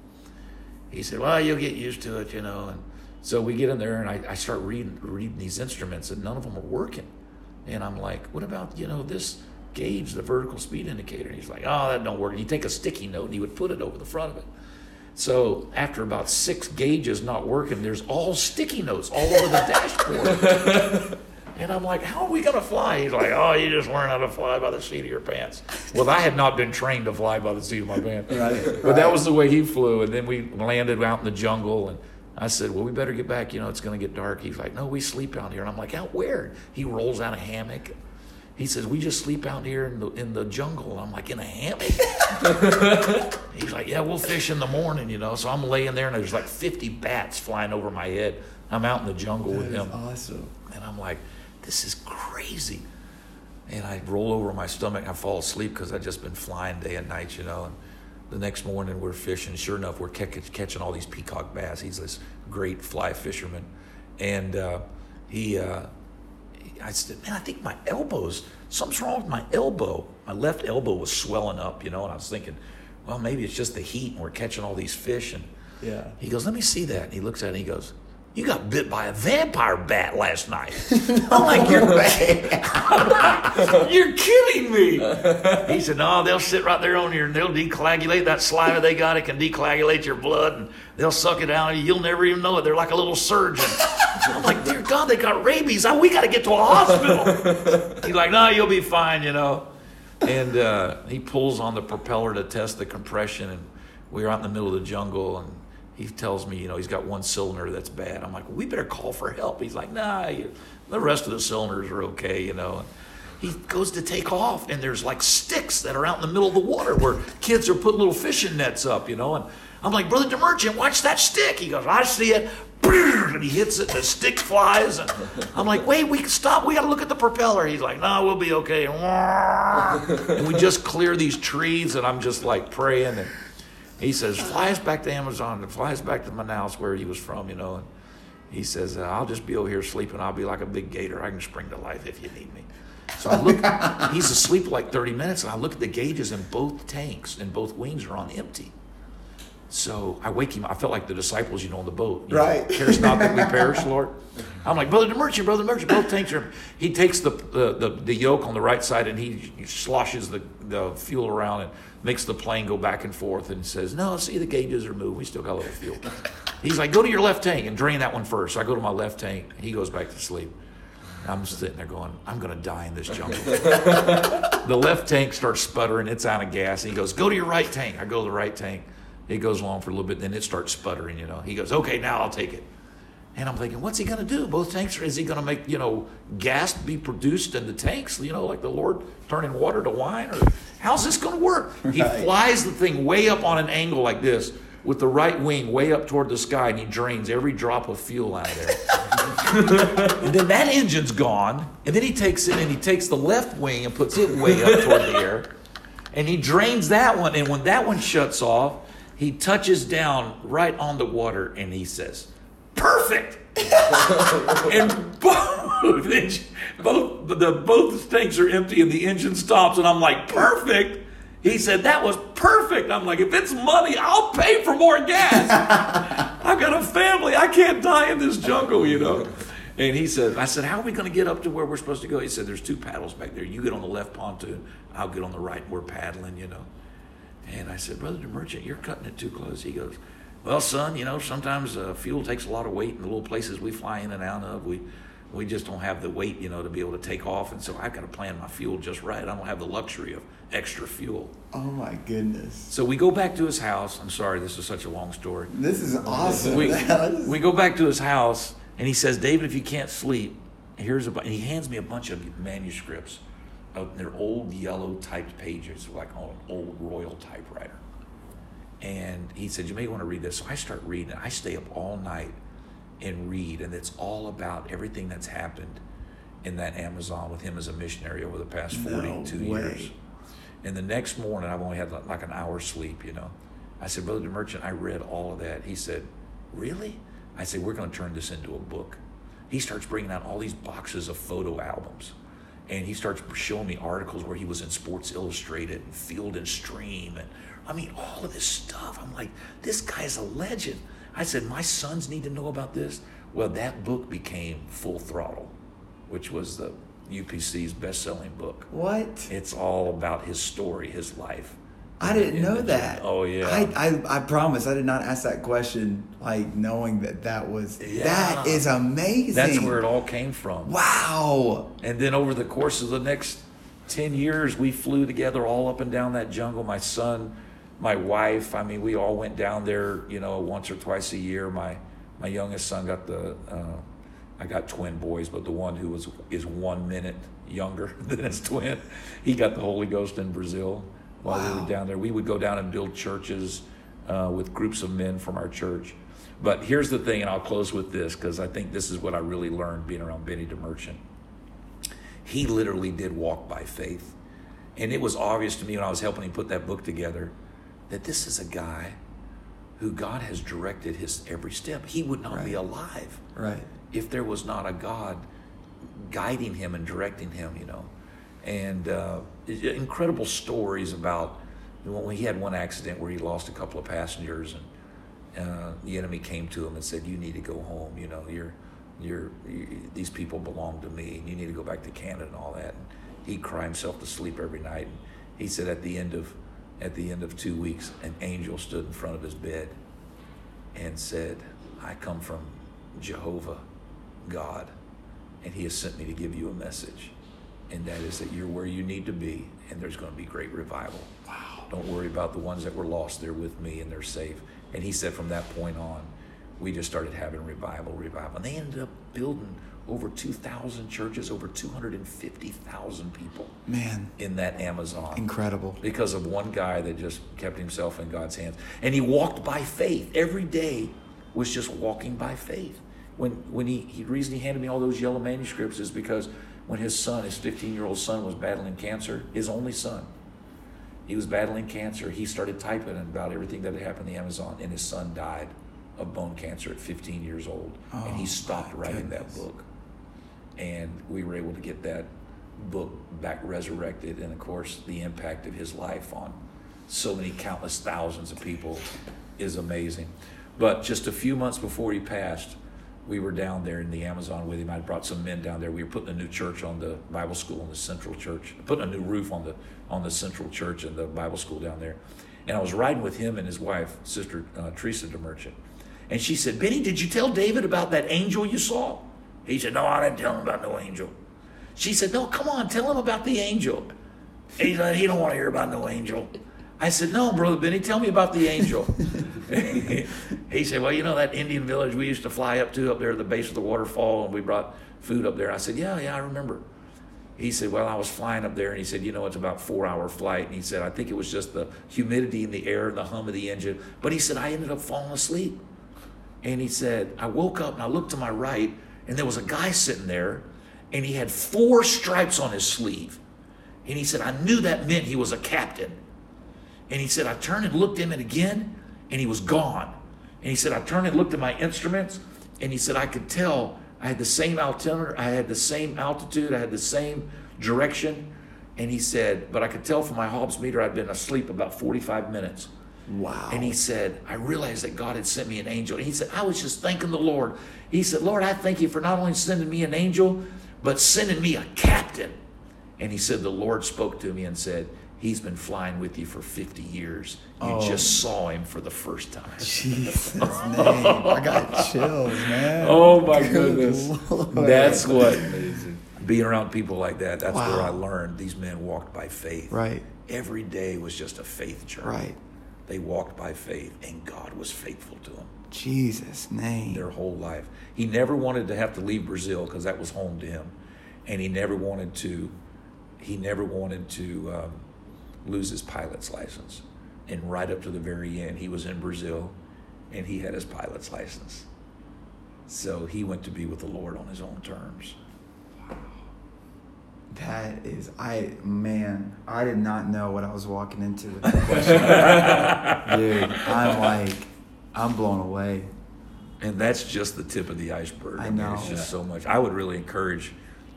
He said, well, you'll get used to it, you know. And so we get in there and I, I start reading, reading these instruments and none of them are working. And I'm like, what about, you know, this gauge, the vertical speed indicator? And he's like, oh, that don't work. And he'd take a sticky note and he would put it over the front of it. So after about six gauges not working, there's all sticky notes all over the dashboard. And I'm like, how are we going to fly? He's like, oh, you just learn how to fly by the seat of your pants. Well, I had not been trained to fly by the seat of my pants. Right, But that was the way he flew. And then we landed out in the jungle and I said, well, we better get back. You know, it's going to get dark. He's like, no, we sleep out here. And I'm like, out where? He rolls out a hammock. He says, we just sleep out here in the, in the jungle. And I'm like, in a hammock? He's like, yeah, we'll fish in the morning, you know. So I'm laying there, and there's like 50 bats flying over my head. I'm out in the jungle with him, awesome. and I'm like, this is crazy. And I roll over on my stomach, and I fall asleep because I've just been flying day and night, you know. And the next morning we're fishing. Sure enough, we're catch- catching all these peacock bass. He's this great fly fisherman, and uh, he. Uh, I said, man, I think my elbows, something's wrong with my elbow. My left elbow was swelling up, you know, and I was thinking, well, maybe it's just the heat and we're catching all these fish. And Yeah. he goes, let me see that. And he looks at it and he goes, you got bit by a vampire bat last night. I'm like, you're, bad. you're kidding me. He said, no, they'll sit right there on your, and they'll decoagulate that saliva they got. It can decoagulate your blood and they'll suck it out you. You'll never even know it. They're like a little surgeon. I'm like, dear God, they got rabies. We got to get to a hospital. He's like, no, you'll be fine, you know. And uh, he pulls on the propeller to test the compression. And we were out in the middle of the jungle. And he tells me, you know, he's got one cylinder that's bad. I'm like, we better call for help. He's like, nah, you, the rest of the cylinders are okay, you know. And he goes to take off, and there's like sticks that are out in the middle of the water where kids are putting little fishing nets up, you know. And I'm like, Brother DeMerchant, watch that stick. He goes, I see it. And he hits it, and the stick flies. And I'm like, wait, we can stop. We got to look at the propeller. He's like, no, we'll be okay. And we just clear these trees, and I'm just like praying. And he says, fly us back to Amazon and fly us back to Manaus, where he was from, you know. And He says, uh, I'll just be over here sleeping. I'll be like a big gator. I can spring to life if you need me. So I look, he's asleep like 30 minutes, and I look at the gauges, and both tanks and both wings are on empty. So I wake him. I felt like the disciples, you know, on the boat. You right. Know, Cares not that we perish, Lord. I'm like, brother DeMerchant, brother DeMerchant. Both tanks are. He takes the, the the, the yoke on the right side and he, he sloshes the, the fuel around and makes the plane go back and forth and says, "No, see the gauges are moving. We still got a little fuel." He's like, "Go to your left tank and drain that one first. So I go to my left tank. He goes back to sleep. I'm sitting there going, I'm going to die in this jungle. the left tank starts sputtering. It's out of gas. And he goes, Go to your right tank. I go to the right tank. It goes along for a little bit, then it starts sputtering, you know. He goes, Okay, now I'll take it. And I'm thinking, what's he going to do? Both tanks, is he going to make, you know, gas be produced in the tanks, you know, like the Lord turning water to wine? Or how's this going to work? He flies the thing way up on an angle like this with the right wing way up toward the sky and he drains every drop of fuel out of there. and then that engine's gone. And then he takes it and he takes the left wing and puts it way up toward the air. And he drains that one. And when that one shuts off, he touches down right on the water and he says, Perfect! and both, both the both tanks are empty and the engine stops, and I'm like, perfect. He said, That was perfect. I'm like, If it's money, I'll pay for more gas. I've got a family. I can't die in this jungle, you know. And he said, I said, How are we going to get up to where we're supposed to go? He said, There's two paddles back there. You get on the left pontoon, I'll get on the right. We're paddling, you know. And I said, Brother DeMerchant, you're cutting it too close. He goes, Well, son, you know, sometimes uh, fuel takes a lot of weight in the little places we fly in and out of. We we just don't have the weight, you know, to be able to take off. And so I've got to plan my fuel just right. I don't have the luxury of extra fuel. Oh my goodness. So we go back to his house. I'm sorry, this is such a long story. This is awesome. We, we go back to his house and he says, David, if you can't sleep, here's a and he hands me a bunch of manuscripts. They're old yellow typed pages, like on an old royal typewriter. And he said, You may want to read this. So I start reading it. I stay up all night and read, and it's all about everything that's happened in that Amazon with him as a missionary over the past 42 no years. And the next morning, I've only had like an hour's sleep, you know. I said, Brother Merchant, I read all of that. He said, Really? I said, We're going to turn this into a book. He starts bringing out all these boxes of photo albums. And he starts showing me articles where he was in Sports Illustrated and Field and Stream. And I mean, all of this stuff. I'm like, this guy's a legend. I said, My sons need to know about this. Well, that book became Full Throttle, which was the UPC's best selling book. What? It's all about his story, his life. I didn't know that. Oh yeah. I, I I promise I did not ask that question like knowing that that was Yeah. that is amazing. That's where it all came from. Wow. And then over the course of the next 10 years, we flew together all up and down that jungle. My son, my wife, I mean, we all went down there, you know, once or twice a year. My, my youngest son got the, uh, I got twin boys, but the one who was, is one minute younger than his twin, he got the Holy Ghost in Brazil while we were down there. We would go down and build churches uh, with groups of men from our church. But here's the thing, and I'll close with this because I think this is what I really learned being around Benny DeMerchant he literally did walk by faith. And it was obvious to me when I was helping him put that book together that this is a guy who God has directed his every step. He would not be alive Right. if there was not a God guiding him and directing him, you know. And uh, incredible stories about when he had one accident where he lost a couple of passengers and uh, the enemy came to him and said, "You need to go home. You know, you're, you're, you, these people belong to me, and you need to go back to Canada and all that." And he'd cry himself to sleep every night. And he said, at the end of, at the end of two weeks, an angel stood in front of his bed and said, "I come from Jehovah, God, and He has sent me to give you a message, and that is that you're where you need to be, and there's going to be great revival. Wow! Don't worry about the ones that were lost; they're with me, and they're safe." And he said, from that point on, we just started having revival, revival, and they ended up building over 2,000 churches, over 250,000 people Man, in that Amazon incredible. because of one guy that just kept himself in God's hands. And he walked by faith. Every day was just walking by faith. When when he, he the reason he handed me all those yellow manuscripts is because when his son, his 15 year old son, was battling cancer, his only son, he was battling cancer. He started typing about everything that had happened in the Amazon, and his son died of bone cancer at 15 years old, and Oh, he stopped my writing that book. And we were able to get that book back resurrected, and of course, the impact of his life on so many countless thousands of people is amazing. But just a few months before he passed, we were down there in the Amazon with him. I brought some men down there. We were putting a new church on the Bible school in the Central Church, putting a new roof on the on the Central Church and the Bible school down there. And I was riding with him and his wife, Sister uh, Teresa DeMerchant. And she said, Benny, did you tell David about that angel you saw? He said, No, I didn't tell him about no angel. She said, No, come on, tell him about the angel. He said, He don't want to hear about no angel. I said, No, Brother Benny, tell me about the angel. he said, Well, you know that Indian village we used to fly up to up there at the base of the waterfall and we brought food up there. I said, Yeah, yeah, I remember. He said, Well, I was flying up there and he said, You know, it's about four hour flight. And he said, I think it was just the humidity in the air and the hum of the engine. But he said, I ended up falling asleep. And he said, I woke up and I looked to my right, and there was a guy sitting there, and he had four stripes on his sleeve. And he said, I knew that meant he was a captain. And he said, I turned and looked at it again, and he was gone. And he said, I turned and looked at my instruments, and he said, I could tell I had the same altimeter, I had the same altitude, I had the same direction. And he said, but I could tell from my Hobbs meter I'd been asleep about 45 minutes. Wow. And he said, I realized that God had sent me an angel. And he said, I was just thanking the Lord. He said, Lord, I thank you for not only sending me an angel, but sending me a captain. And he said, The Lord spoke to me and said, He's been flying with you for 50 years. You Oh. just saw him for the first time. Jesus name. I got chills, man. Oh my Good goodness. Lord. That's what being around people like that, that's where I learned these men walked by faith. Right, Every day was just a faith journey. right. They walked by faith, and God was faithful to them. Jesus name. their whole life. He never wanted to have to leave Brazil because that was home to him, and he never wanted to. He never wanted to um, lose his pilot's license. And right up to the very end, he was in Brazil, and he had his pilot's license. So he went to be with the Lord on his own terms. Wow. That is, I man, I did not know what I was walking into with that question. Dude, I'm like, I'm blown away. And that's just the tip of the iceberg. I mean, know. it's just so much. I would really encourage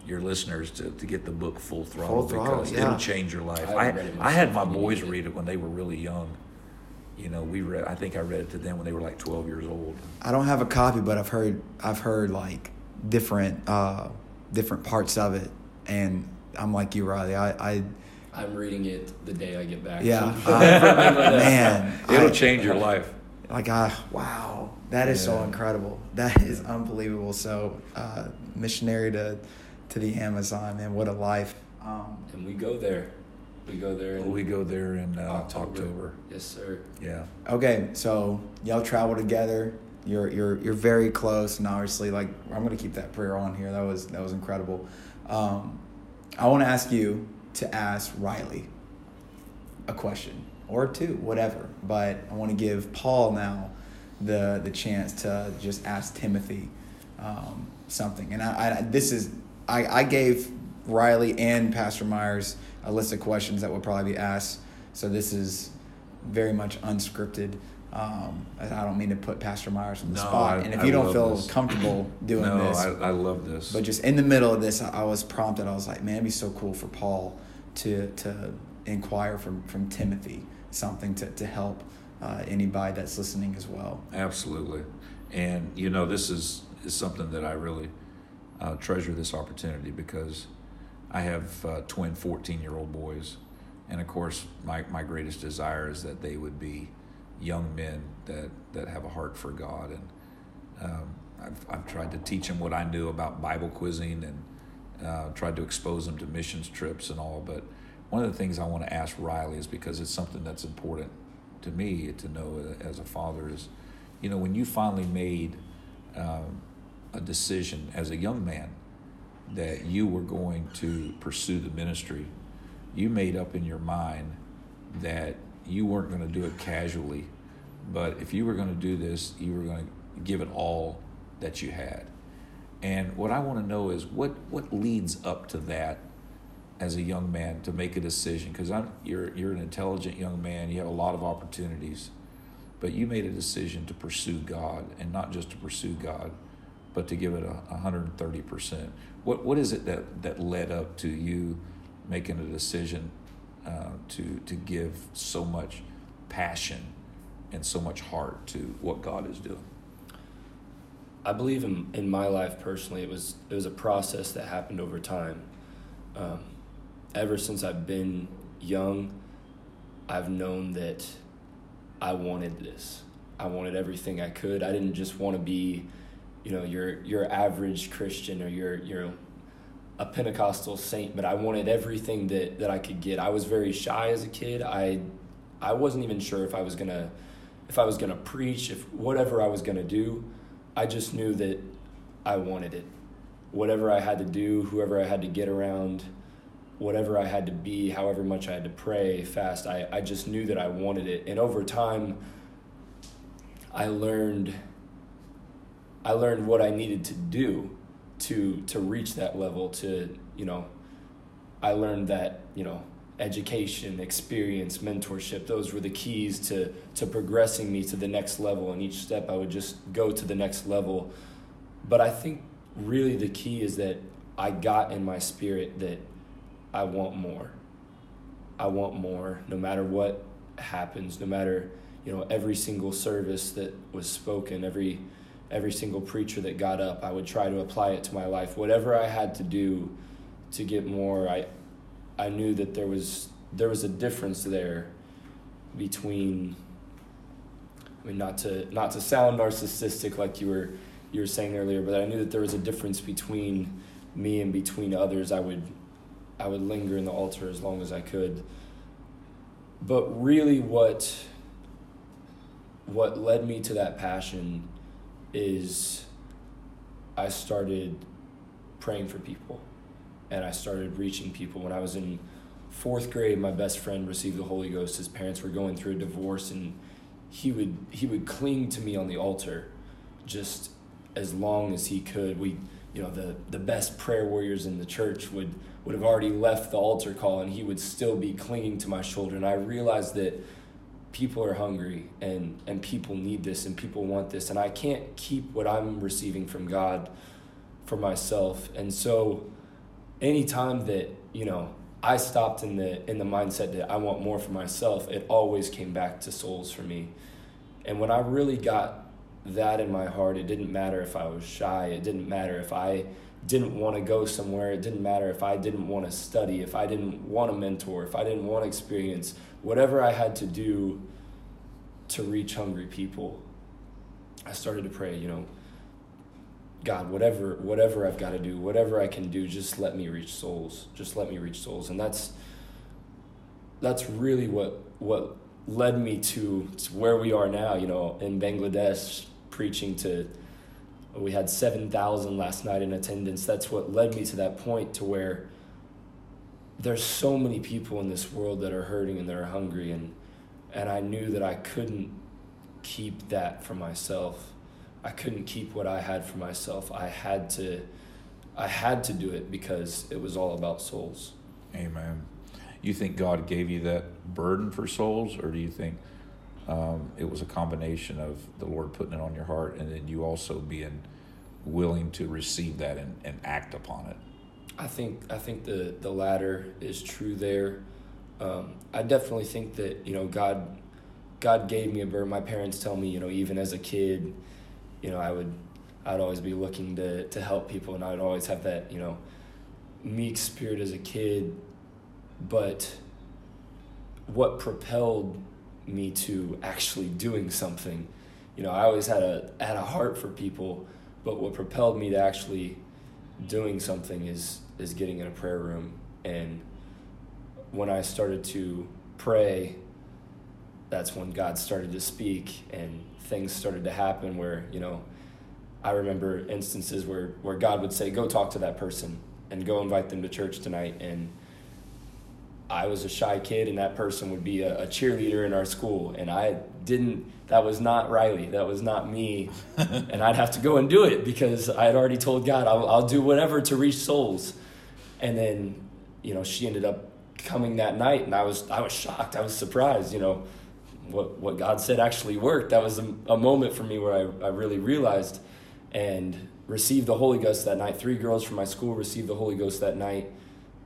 your listeners to, to get the book Full Throttle Full Throttle, because yeah. it'll change your life. I I, haven't read it I had my boys read it when they were really young. You know, we read. I think I read it to them when they were like 12 years old. I don't have a copy, but I've heard, I've heard like different, uh, different parts of it, and I'm like you, Riley. I, I, I'm reading it the day I get back. yeah, from- I- man, It'll I- change your life. like I wow that is so incredible that is unbelievable so uh, missionary to to the Amazon man what a life um, and we go there. We go there. In We go there in uh, October. October. Yes, sir. Yeah. okay so y'all travel together you're you're you're very close and obviously like I'm gonna keep that prayer on here that was that was incredible um, I want to ask you to ask Riley a question or two, whatever. But I want to give Paul now the the chance to just ask Timothy um, something. And I, I this is I, I gave Riley and Pastor Myers a list of questions that would probably be asked. So this is very much unscripted. Um, I don't mean to put Pastor Myers on the No, spot. I- and if I you don't feel this. comfortable doing no, this, I, I love this. but just in the middle of this, I I was prompted. I was like, man, it'd be so cool for Paul to to inquire from from Timothy something to to help uh, anybody that's listening as well. Absolutely. And, you know, this is, is something that I really uh, treasure this opportunity because I have uh, twin 14 year old boys. And of course, my, my greatest desire is that they would be young men that, that have a heart for God. And um, I've, I've tried to teach them what I knew about Bible quizzing and uh, tried to expose them to missions trips and all. But one of the things I want to ask Riley is because it's something that's important to me to know as a father is, you know, when you finally made um, a decision as a young man that you were going to pursue the ministry, you made up in your mind that you weren't going to do it casually, but if you were going to do this, you were going to give it all that you had. And what I want to know is what what leads up to that as a young man to make a decision because I'm you're you're an intelligent young man. You have a lot of opportunities, but you made a decision to pursue God and not just to pursue God, but to give it a 130%. What, what is it that, that led up to you making a decision uh, to, to give so much passion and so much heart to what God is doing? I believe in, in my life personally, it was it was a process that happened over time. Um, ever since I've been young, I've known that I wanted this. I wanted everything I could. I didn't just want to be, you know, your your average Christian or your your a Pentecostal saint, but I wanted everything that, that I could get. I was very shy as a kid. I I wasn't even sure if I was gonna if I was gonna preach, if whatever I was gonna do. I just knew that I wanted it. Whatever I had to do, whoever I had to get around, whatever I had to be, however much I had to pray, fast, I, I just knew that I wanted it. And over time, I learned I learned what I needed to do to to reach that level to, you know, I learned that, you know, education, experience, mentorship, those were the keys to, to progressing me to the next level. And each step I would just go to the next level. But I think really the key is that I got in my spirit that I want more. I want more no matter what happens, no matter, you know, every single service that was spoken, every every single preacher that got up, I would try to apply it to my life. Whatever I had to do to get more, I I knew that there was there was a difference there between I mean not to not to sound narcissistic like you were you were saying earlier, but I knew that there was a difference between me and between others. I would I would linger in the altar as long as I could. But really what what led me to that passion is I started praying for people and I started reaching people. When I was in fourth grade, my best friend received the Holy Ghost. His parents were going through a divorce, and he would he would cling to me on the altar, just as long as he could. We, you know, the the best prayer warriors in the church would would have already left the altar call, and he would still be clinging to my shoulder. And I realized that people are hungry and and people need this and people want this and I can't keep what I'm receiving from God for myself and so anytime that you know I stopped in the in the mindset that I want more for myself, it always came back to souls for me. And when I really got that in my heart, it didn't matter if I was shy, it didn't matter if I didn't want to go somewhere, it didn't matter if I didn't want to study, if I didn't want a mentor, if I didn't want experience, whatever I had to do to reach hungry people, I started to pray, you know, God, whatever whatever I've got to do, whatever I can do, just let me reach souls. Just let me reach souls. And that's that's really what what led me to, to where we are now, you know, in Bangladesh preaching to we had 7,000 last night in attendance. That's what led me to that point to where there's so many people in this world that are hurting and that are hungry and and I knew that I couldn't keep that for myself I couldn't keep what I had for myself. I had to I had to do it because it was all about souls. Amen. You think God gave you that burden for souls, or do you think um, it was a combination of the Lord putting it on your heart and then you also being willing to receive that and, and act upon it? I think I think the the latter is true there. Um, I definitely think that you know God God gave me a burden. My parents tell me you know even as a kid you know, I would I'd always be looking to to help people, and I'd always have that you know meek spirit as a kid. But what propelled me to actually doing something, you know, I always had a had a heart for people, but what propelled me to actually doing something is is getting in a prayer room and when I started to pray that's when God started to speak and things started to happen where, you know, I remember instances where, where God would say, go talk to that person and go invite them to church tonight. And I was a shy kid, and that person would be a, a cheerleader in our school. And I didn't, that was not Riley. That was not me. and I'd have to go and do it because I had already told God, I'll, I'll do whatever to reach souls. And then, you know, she ended up coming that night, and I was, I was shocked. I was surprised, you know what what God said actually worked. That was a, a moment for me where I, I really realized and received the Holy Ghost that night. Three girls from my school received the Holy Ghost that night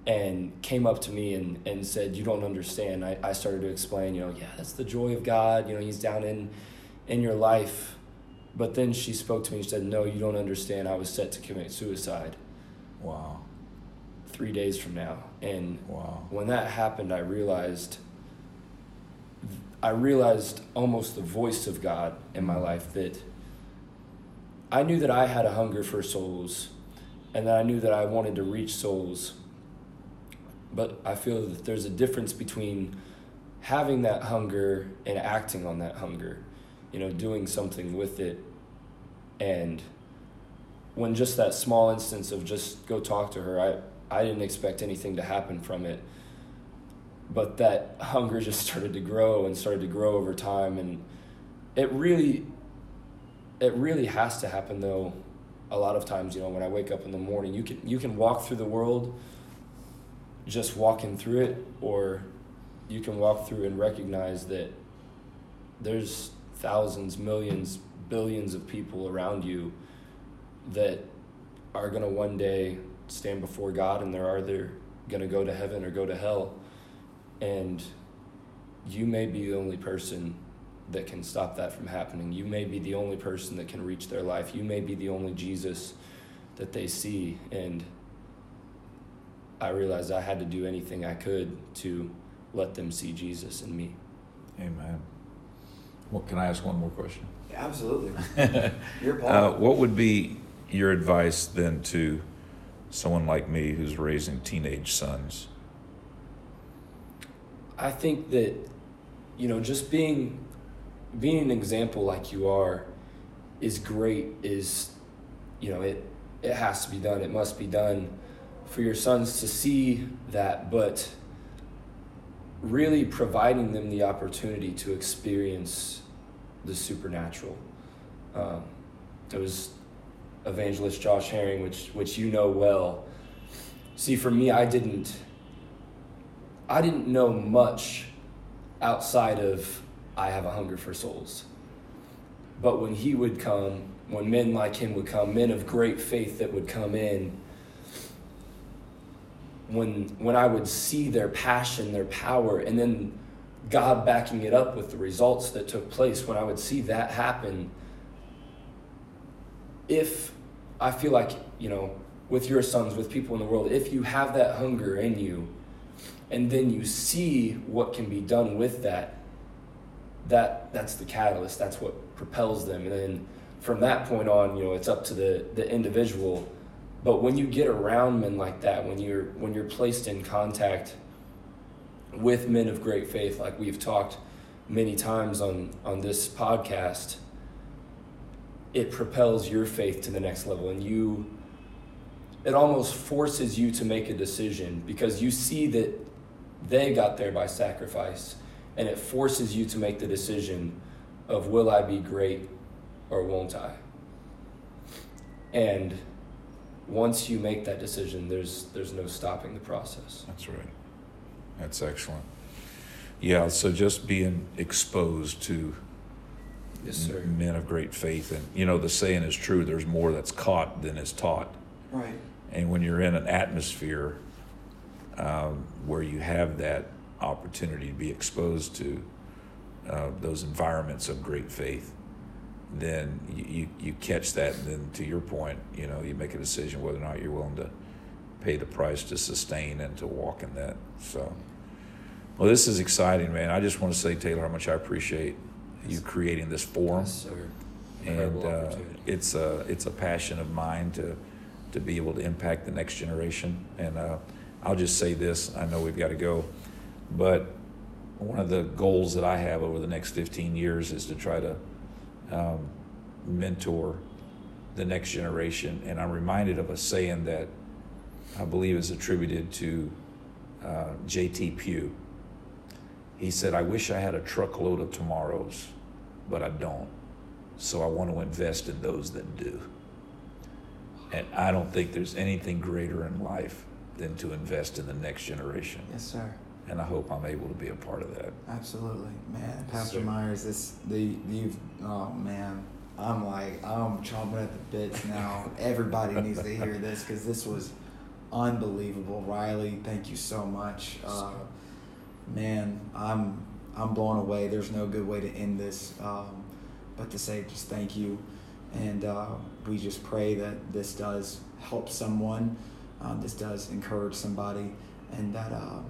and came up to me and, and said, You don't understand. I, I started to explain, you know, yeah, that's the joy of God. You know, He's down in in your life. But then she spoke to me and said, No, you don't understand. I was set to commit suicide. Wow. Three days from now. And Wow. when that happened, I realized I realized almost the voice of God in my life that I knew that I had a hunger for souls and that I knew that I wanted to reach souls. But I feel that there's a difference between having that hunger and acting on that hunger, you know, doing something with it. And when just that small instance of just go talk to her, I, I didn't expect anything to happen from it but that hunger just started to grow and started to grow over time and it really it really has to happen though a lot of times you know when i wake up in the morning you can you can walk through the world just walking through it or you can walk through and recognize that there's thousands millions billions of people around you that are going to one day stand before god and they're either going to go to heaven or go to hell and you may be the only person that can stop that from happening. You may be the only person that can reach their life. You may be the only Jesus that they see. And I realized I had to do anything I could to let them see Jesus in me. Amen. Well, can I ask one more question? Absolutely. Your Uh, what would be your advice then to someone like me who's raising teenage sons? I think that, you know, just being being an example like you are is great is you know it it has to be done it must be done for your sons to see that but really providing them the opportunity to experience the supernatural um, it was evangelist josh herring which which you know well see for me i didn't i didn't know much outside of I have a hunger for souls. But when he would come, when men like him would come, men of great faith that would come in, when when I would see their passion, their power, and then God backing it up with the results that took place, when I would see that happen, if I feel like, you know, with your sons, with people in the world, if you have that hunger in you, and then you see what can be done with that, that that's the catalyst. That's what propels them. And then from that point on you know it's up to the the individual but when you get around men like that when you're when you're placed in contact with men of great faith like we've talked many times on on this podcast it propels your faith to the next level and you it almost forces you to make a decision because you see that they got there by sacrifice and it forces you to make the decision of will I be great or won't I? And once you make that decision, there's there's no stopping the process. That's right. That's excellent. Yeah, so just being exposed to Yes, sir. men of great faith. And, you know, the saying is true there's more that's caught than is taught. Right. And when you're in an atmosphere um, where you have that opportunity to be exposed to uh, those environments of great faith, then you, you, you catch that. And then, to your point, you know, you make a decision whether or not you're willing to pay the price to sustain and to walk in that. So, well, this is exciting, man. I just want to say, Taylor, how much I appreciate you creating this forum Yes, sir. and uh, it's a it's a passion of mine to to be able to impact the next generation. And uh, I'll just say this: I know we've got to go, but one of the goals that I have over the next 15 years is to try to um, mentor the next generation. And I'm reminded of a saying that I believe is attributed to uh, J.T. Pugh. He said, "I wish I had a truckload of tomorrows, but I don't." So I want to invest in those that do. And I don't think there's anything greater in life than to invest in the next generation. Yes, sir. And I hope I'm able to be a part of that. Absolutely, man. Pastor So- Myers, this the you've oh man, I'm like I'm chomping at the bits now. Everybody needs to hear this because this was unbelievable. Riley, thank you so much. Uh, man, I'm I'm blown away. There's no good way to end this, um, but to say just thank you, and uh, we just pray that this does help someone, um, this does encourage somebody, and that um,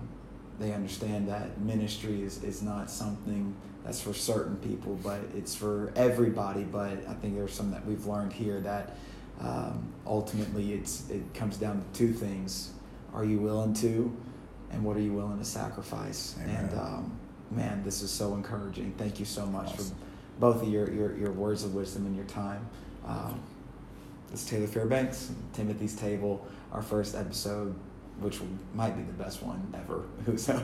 they understand that ministry is, is not something that's for certain people, but it's for everybody. But I think there's some that we've learned here that um, ultimately it's it comes down to two things: Are you willing to, and what are you willing to sacrifice? Amen. And um, man, this is so encouraging. Thank you so much Awesome. for both of your, your your words of wisdom and your time. Um, this is Taylor Fairbanks, Timothy's Table, our first episode, which might be the best one ever. So,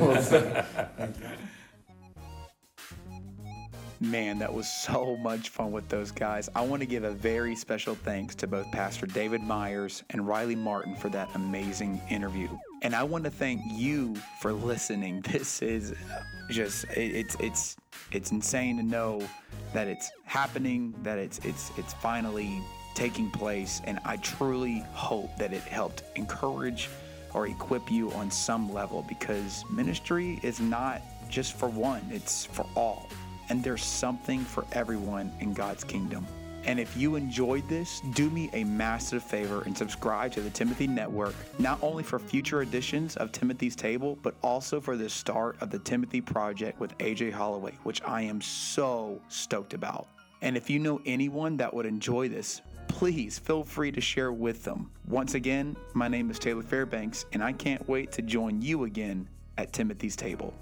we'll see. Thank you. Man, that was so much fun with those guys. I want to give a very special thanks to both Pastor David Myers and Riley Martin for that amazing interview. And I want to thank you for listening. This is just it's it's it's insane to know that it's happening, that it's it's it's finally taking place, and I truly hope that it helped encourage or equip you on some level because ministry is not just for one, it's for all and there's something for everyone in God's kingdom. And if you enjoyed this, do me a massive favor and subscribe to the Timothy Network, not only for future editions of Timothy's Table, but also for the start of the Timothy Project with AJ Holloway, which I am so stoked about. And if you know anyone that would enjoy this, please feel free to share with them. Once again, my name is Taylor Fairbanks, and I can't wait to join you again at Timothy's Table.